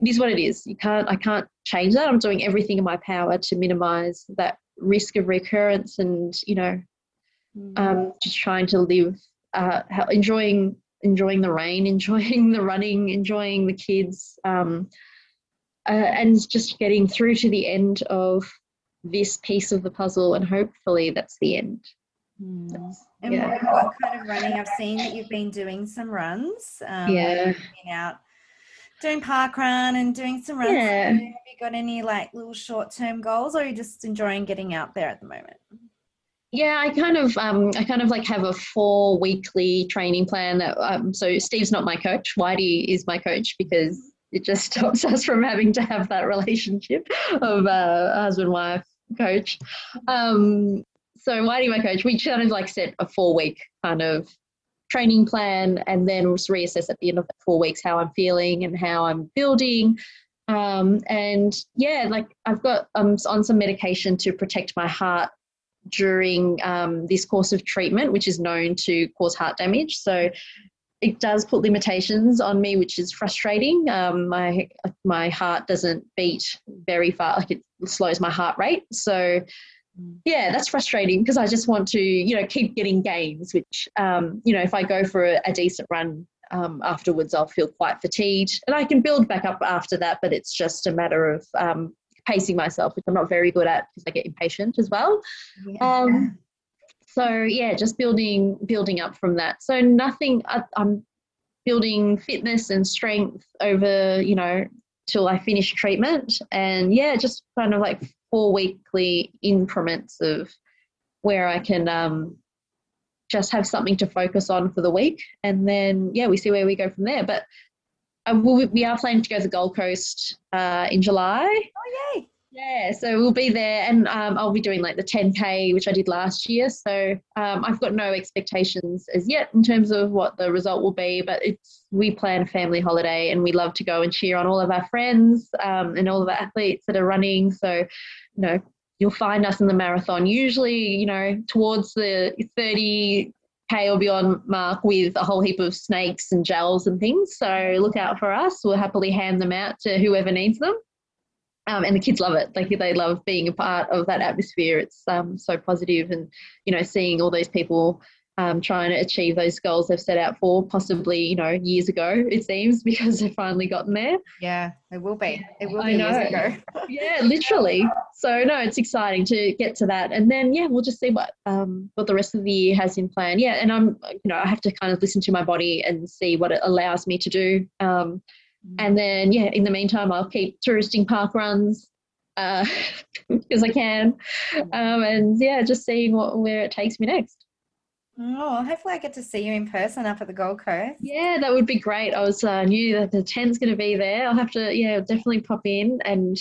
it is what it is. You can't, I can't change that. I'm doing everything in my power to minimize that risk of recurrence and, you know, mm. um, just trying to live, uh, enjoying, enjoying the rain, enjoying the running, enjoying the kids. Um, uh, and just getting through to the end of this piece of the puzzle, and hopefully that's the end. Mm. And yeah. what, what, kind of running? I've seen that you've been doing some runs. Um, yeah. out doing park run and doing some runs. Yeah. Have you got any like little short term goals, or are you just enjoying getting out there at the moment? Yeah, I kind of, um, I kind of like have a four weekly training plan. That um, so Steve's not my coach. Whitey is my coach because it just stops us from having to have that relationship of uh, husband wife coach. Um, so Whitey, my coach, we kind of like set a four week kind of training plan and then reassess at the end of the four weeks how I'm feeling and how I'm building. Um, and yeah, like I've got um, on some medication to protect my heart during um, this course of treatment, which is known to cause heart damage. So it does put limitations on me, which is frustrating. Um, my my heart doesn't beat very far, like it slows my heart rate. So yeah, that's frustrating because I just want to you know keep getting gains. Which um, you know if I go for a, a decent run um, afterwards, I'll feel quite fatigued, and I can build back up after that. But it's just a matter of um, pacing myself, which I'm not very good at because I get impatient as well. Yeah. Um, so yeah just building building up from that. So nothing I, i'm building fitness and strength over you know till i finish treatment. And yeah just kind of like four weekly increments of where i can um just have something to focus on for the week. And then yeah we see where we go from there. But uh, we are planning to go to the gold coast uh, in july. Oh yay yeah, so we'll be there, and um, I'll be doing like the 10k, which I did last year. So um, I've got no expectations as yet in terms of what the result will be, but it's we plan a family holiday, and we love to go and cheer on all of our friends um, and all of the athletes that are running. So, you know, you'll find us in the marathon usually, you know, towards the 30 K or beyond mark with a whole heap of snakes and gels and things. So look out for us. We'll happily hand them out to whoever needs them. Um, and the kids love it. Like they love being a part of that atmosphere. It's um, so positive, and you know, seeing all those people um, trying to achieve those goals they've set out for, possibly you know years ago it seems because they've finally gotten there. Yeah, it will be. It will be years ago. yeah, literally. So no, it's exciting to get to that, and then yeah, we'll just see what um, what the rest of the year has in plan. Yeah, and I'm you know I have to kind of listen to my body and see what it allows me to do. Um, and then, yeah, in the meantime, I'll keep touristing park runs uh, because I can. Um, and yeah, just seeing what where it takes me next. Oh, hopefully I get to see you in person up at the Gold Coast. Yeah, that would be great. I was uh, knew that the tent's going to be there. I'll have to, yeah, definitely pop in and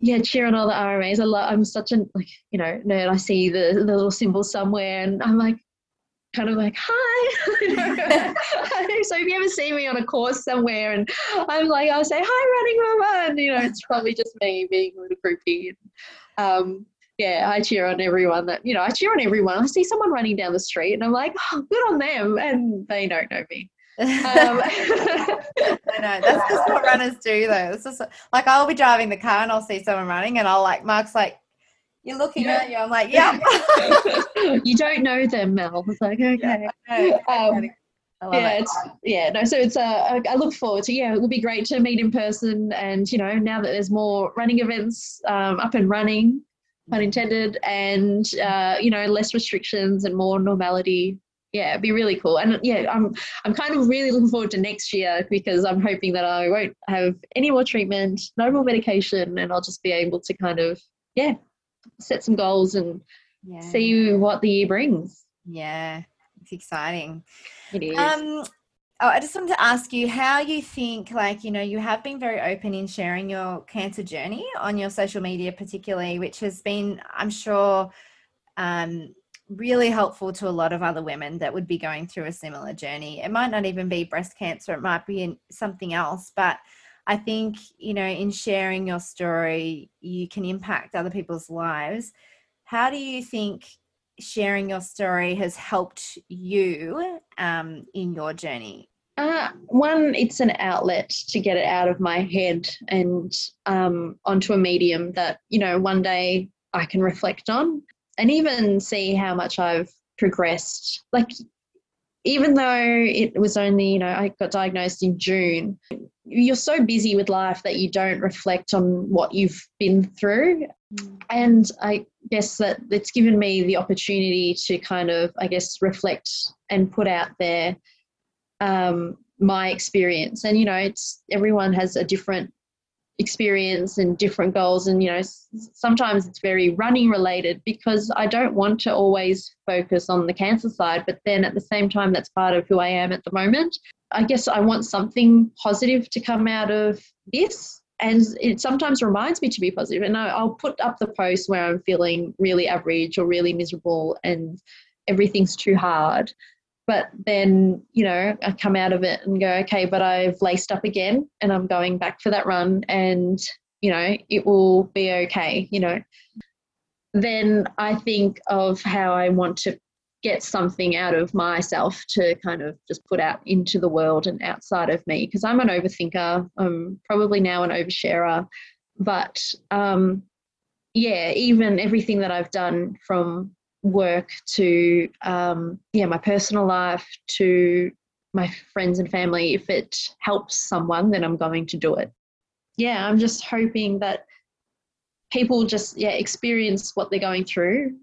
yeah, cheer on all the RMAs. I love, I'm such a like, you know, nerd. I see the, the little symbol somewhere, and I'm like, kind of like, hi. so if you ever see me on a course somewhere and I'm like, I'll say, hi, running mama. And, you know, it's probably just me being a little groupie. Um, yeah, I cheer on everyone that, you know, I cheer on everyone. I see someone running down the street and I'm like, oh, good on them. And they don't know me. um, I know that's just what runners do though. It's just like I'll be driving the car and I'll see someone running and I'll like Mark's like, you're looking yeah. at you. I'm like, yeah. you don't know them, Mel. It's like, okay. Yeah, um, yeah, yeah, no. So it's uh, I look forward to yeah. It will be great to meet in person, and you know, now that there's more running events um, up and running, pun intended, and uh, you know, less restrictions and more normality. Yeah, it'd be really cool. And yeah, I'm I'm kind of really looking forward to next year because I'm hoping that I won't have any more treatment, no more medication, and I'll just be able to kind of yeah set some goals and yeah. see what the year brings. Yeah, it's exciting. It is. Um, oh, I just wanted to ask you how you think, like, you know, you have been very open in sharing your cancer journey on your social media, particularly, which has been, I'm sure, um, really helpful to a lot of other women that would be going through a similar journey. It might not even be breast cancer, it might be something else, but I think, you know, in sharing your story, you can impact other people's lives. How do you think sharing your story has helped you um, in your journey? Uh, one, it's an outlet to get it out of my head and um, onto a medium that, you know, one day I can reflect on and even see how much I've progressed. Like, even though it was only, you know, I got diagnosed in June, you're so busy with life that you don't reflect on what you've been through. Mm. And I guess that it's given me the opportunity to kind of, I guess, reflect and put out there um, my experience. And, you know, it's everyone has a different experience and different goals. And you know sometimes it's very running related because i don't want to always focus on the cancer side but then at the same time that's part of who i am at the moment. I guess i want something positive to come out of this. And it sometimes reminds me to be positive. And i'll put up the post where i'm feeling really average or really miserable and everything's too hard but then you know i come out of it and go okay but i've laced up again and i'm going back for that run and you know it will be okay you know. Then i think of how i want to get something out of myself to kind of just put out into the world and outside of me because i'm an overthinker. I'm probably now an oversharer but um yeah even everything that i've done from work to um, yeah my personal life to my friends and family. If it helps someone then i'm going to do it. Yeah i'm just hoping that people just yeah experience what they're going through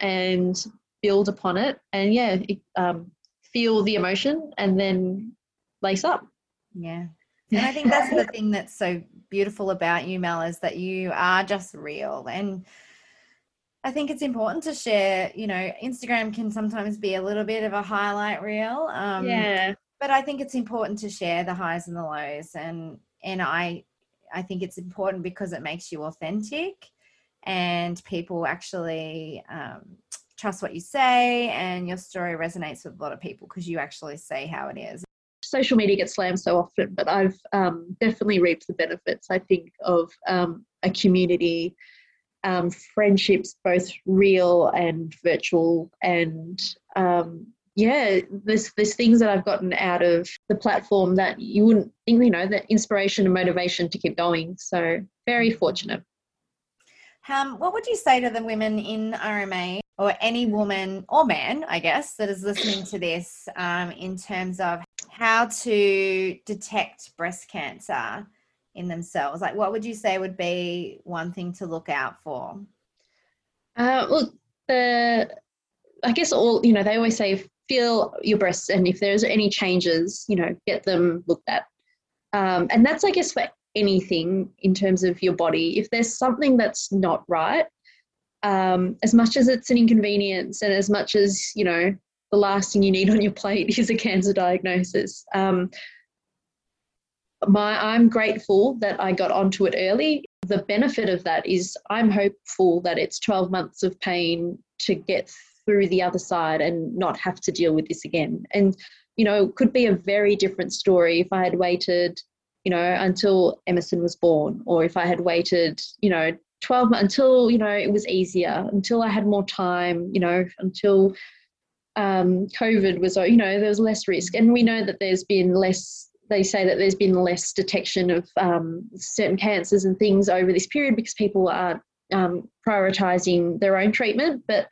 and build upon it and yeah um, feel the emotion and then lace up. Yeah. And i think that's the thing that's so beautiful about you mel is that you are just real. And I think it's important to share. You know, Instagram can sometimes be a little bit of a highlight reel. Um, yeah. But I think it's important to share the highs and the lows, and and I I think it's important because it makes you authentic, and people actually um, trust what you say, and your story resonates with a lot of people because you actually say how it is. Social media gets slammed so often, but I've um, definitely reaped the benefits. I think of um, a community um, friendships, both real and virtual, and um, yeah, there's there's things that I've gotten out of the platform that you wouldn't think, you know, the inspiration and motivation to keep going. So very fortunate. Um, what would you say to the women in RMA or any woman or man, I guess, that is listening to this um, in terms of how to detect breast cancer in themselves? Like, what would you say would be one thing to look out for? Uh, well, the I guess all you know they always say feel your breasts, and if there's any changes, you know, get them looked at. Um, and that's I guess for anything in terms of your body. If there's something that's not right, um, as much as it's an inconvenience, and as much as you know the last thing you need on your plate is a cancer diagnosis. Um, my I'm grateful that I got onto it early. The benefit of that is I'm hopeful that it's 12 months of pain to get through the other side and not have to deal with this again. And you know, it could be a very different story if I had waited, you know, until Emerson was born, or if I had waited, you know, 12 until, you know, it was easier, until I had more time, you know, until um, COVID was, you know, there was less risk. And we know that there's been less they say that there's been less detection of um, certain cancers and things over this period because people are um, prioritizing their own treatment. But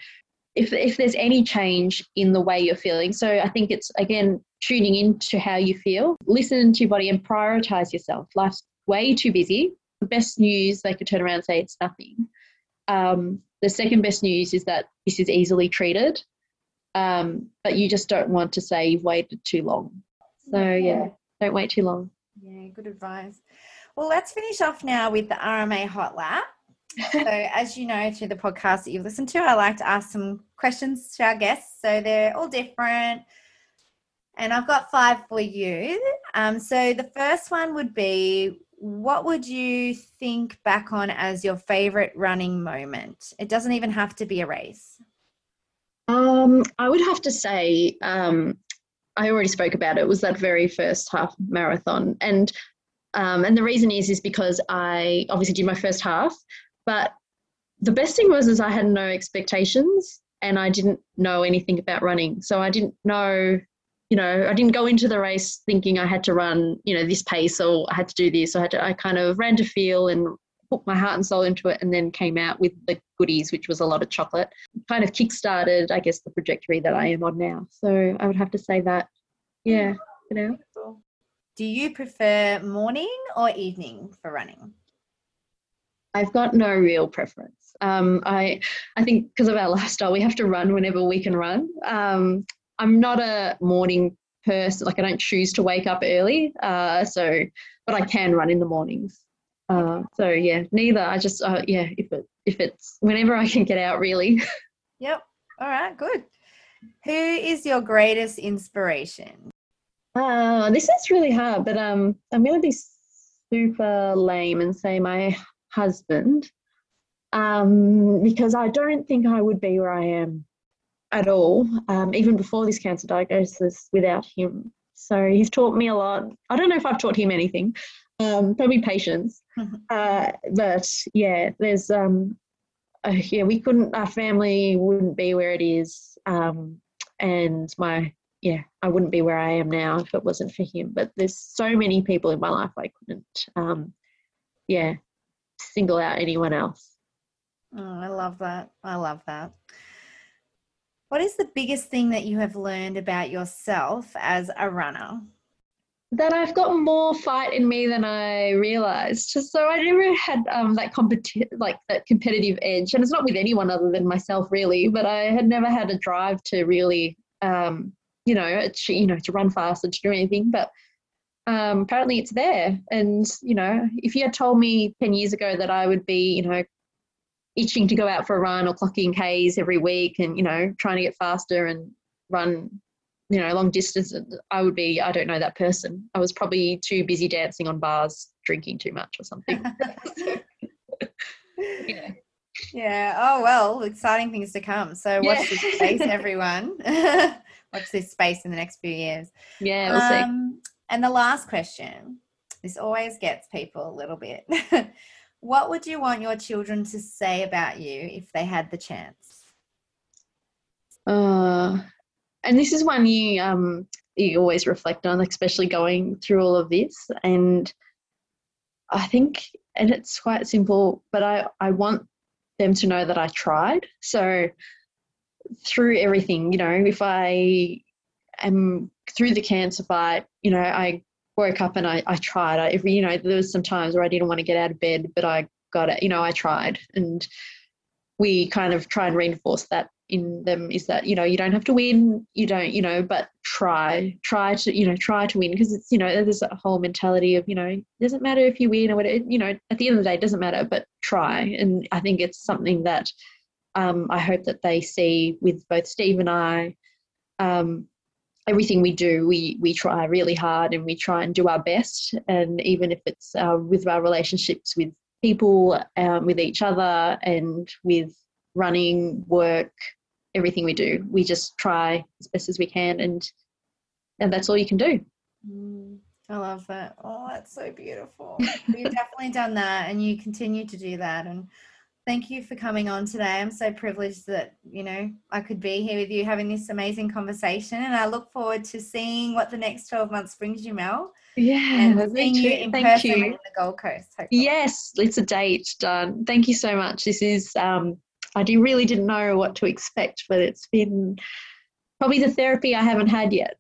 if, if there's any change in the way you're feeling, so I think it's again tuning into how you feel, listen to your body and prioritize yourself. Life's way too busy. The best news they could turn around and say it's nothing. Um, the second best news is that this is easily treated, um, but you just don't want to say you've waited too long. So yeah. Don't wait too long. Yeah, good advice. Well, let's finish off now with the RMA Hot Lap. so, as you know through the podcast that you've listened to, I like to ask some questions to our guests. So, they're all different. And I've got five for you. Um, so, the first one would be what would you think back on as your favorite running moment? It doesn't even have to be a race. Um, I would have to say um, I already spoke about it was that very first half marathon, and um, and the reason is is because I obviously did my first half, but the best thing was is I had no expectations and I didn't know anything about running, so I didn't know. You know, I didn't go into the race thinking I had to run, you know, this pace or I had to do this. I had to, I kind of ran to feel and put my heart and soul into it and then came out with the goodies, which was a lot of chocolate. Kind of kick-started, I guess, the trajectory that I am on now. So I would have to say that, yeah, you know. Do you prefer morning or evening for running? I've got no real preference. Um, I I think because of our lifestyle, we have to run whenever we can run. Um, I'm not a morning person. Like I don't choose to wake up early. Uh, so, but I can run in the mornings. Uh, so yeah, neither. I just uh, yeah, if it if it's whenever I can get out, really. Yep. All right. Good. Who is your greatest inspiration? Uh, this is really hard, but um, I'm going to be super lame and say my husband, um, because I don't think I would be where I am at all, um, even before this cancer diagnosis, without him. So he's taught me a lot. I don't know if I've taught him anything, um, probably patience. Mm-hmm. Uh, but yeah, there's um, uh, yeah, we couldn't. Our family wouldn't be where it is, um, and my yeah, I wouldn't be where I am now if it wasn't for him. But there's so many people in my life I couldn't, um, yeah, single out anyone else. Oh, I love that. I love that. What is the biggest thing that you have learned about yourself as a runner? That I've got more fight in me than I realized. So I never had um, that competi- like that competitive edge, and it's not with anyone other than myself, really. But I had never had a drive to really, um, you know, to, you know, to run fast or to do anything. But um, apparently, it's there. And you know, if you had told me ten years ago that I would be, you know, itching to go out for a run or clocking Ks every week, and you know, trying to get faster and run you know, long distance, I would be, I don't know that person. I was probably too busy dancing on bars, drinking too much or something. yeah. yeah. Oh, well, exciting things to come. So watch yeah. this space, everyone. watch this space in the next few years. Yeah, we'll um, see. And the last question this always gets people a little bit. what would you want your children to say about you if they had the chance? Uh, and this is one you um, you always reflect on, especially going through all of this. And I think, and it's quite simple, but I, I want them to know that I tried. So through everything, you know, if I am through the cancer fight, you know, I woke up and I, I tried. I, you know, there was some times where I didn't want to get out of bed, but I got it. You know, I tried, and we kind of try and reinforce that in them is that you know you don't have to win you don't you know but try try to you know try to win because it's you know there's a whole mentality of you know it doesn't matter if you win or whatever you know at the end of the day it doesn't matter but try. And i think it's something that um, i hope that they see with both steve and i. Um, everything we do we we try really hard and we try and do our best. And even if it's uh, with our relationships with people um, with each other and with running work everything we do. We just try as best as we can, and and that's all you can do. Mm, I love that. Oh, that's so beautiful. You've definitely done that, and you continue to do that. And thank you for coming on today. I'm so privileged that you know I could be here with you having this amazing conversation, and I look forward to seeing what the next 12 months brings you, Mel. Yeah, and seeing you in Thank person you. in the Gold Coast. Hopefully. Yes, it's a date done. Thank you so much. This is um, I really didn't know what to expect, but it's been probably the therapy I haven't had yet.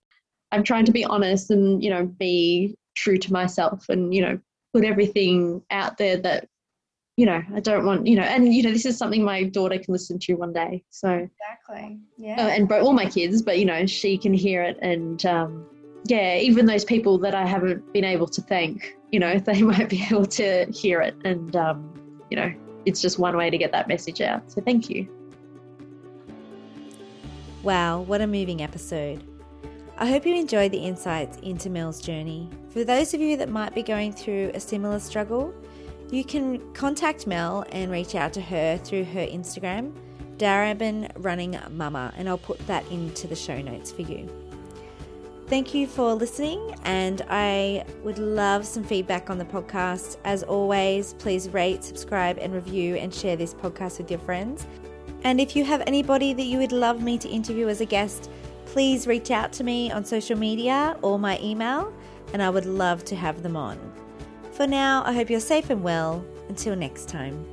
I'm trying to be honest and, you know, be true to myself and, you know, put everything out there that, you know, I don't want, you know, and, you know, this is something my daughter can listen to one day. So, exactly. Yeah. Uh, and all my kids, but, you know, she can hear it. And, um, yeah, even those people that I haven't been able to thank, you know, they might be able to hear it and, um, you know, it's just one way to get that message out. So thank you. Wow, what a moving episode. I hope you enjoyed the insights into Mel's journey. For those of you that might be going through a similar struggle, you can contact Mel and reach out to her through her Instagram, Darebin Running Mama, and I'll put that into the show notes for you. Thank you for listening, and I would love some feedback on the podcast. As always, please rate, subscribe, and review and share this podcast with your friends. And if you have anybody that you would love me to interview as a guest, please reach out to me on social media or my email, and I would love to have them on. For now, I hope you're safe and well. Until next time.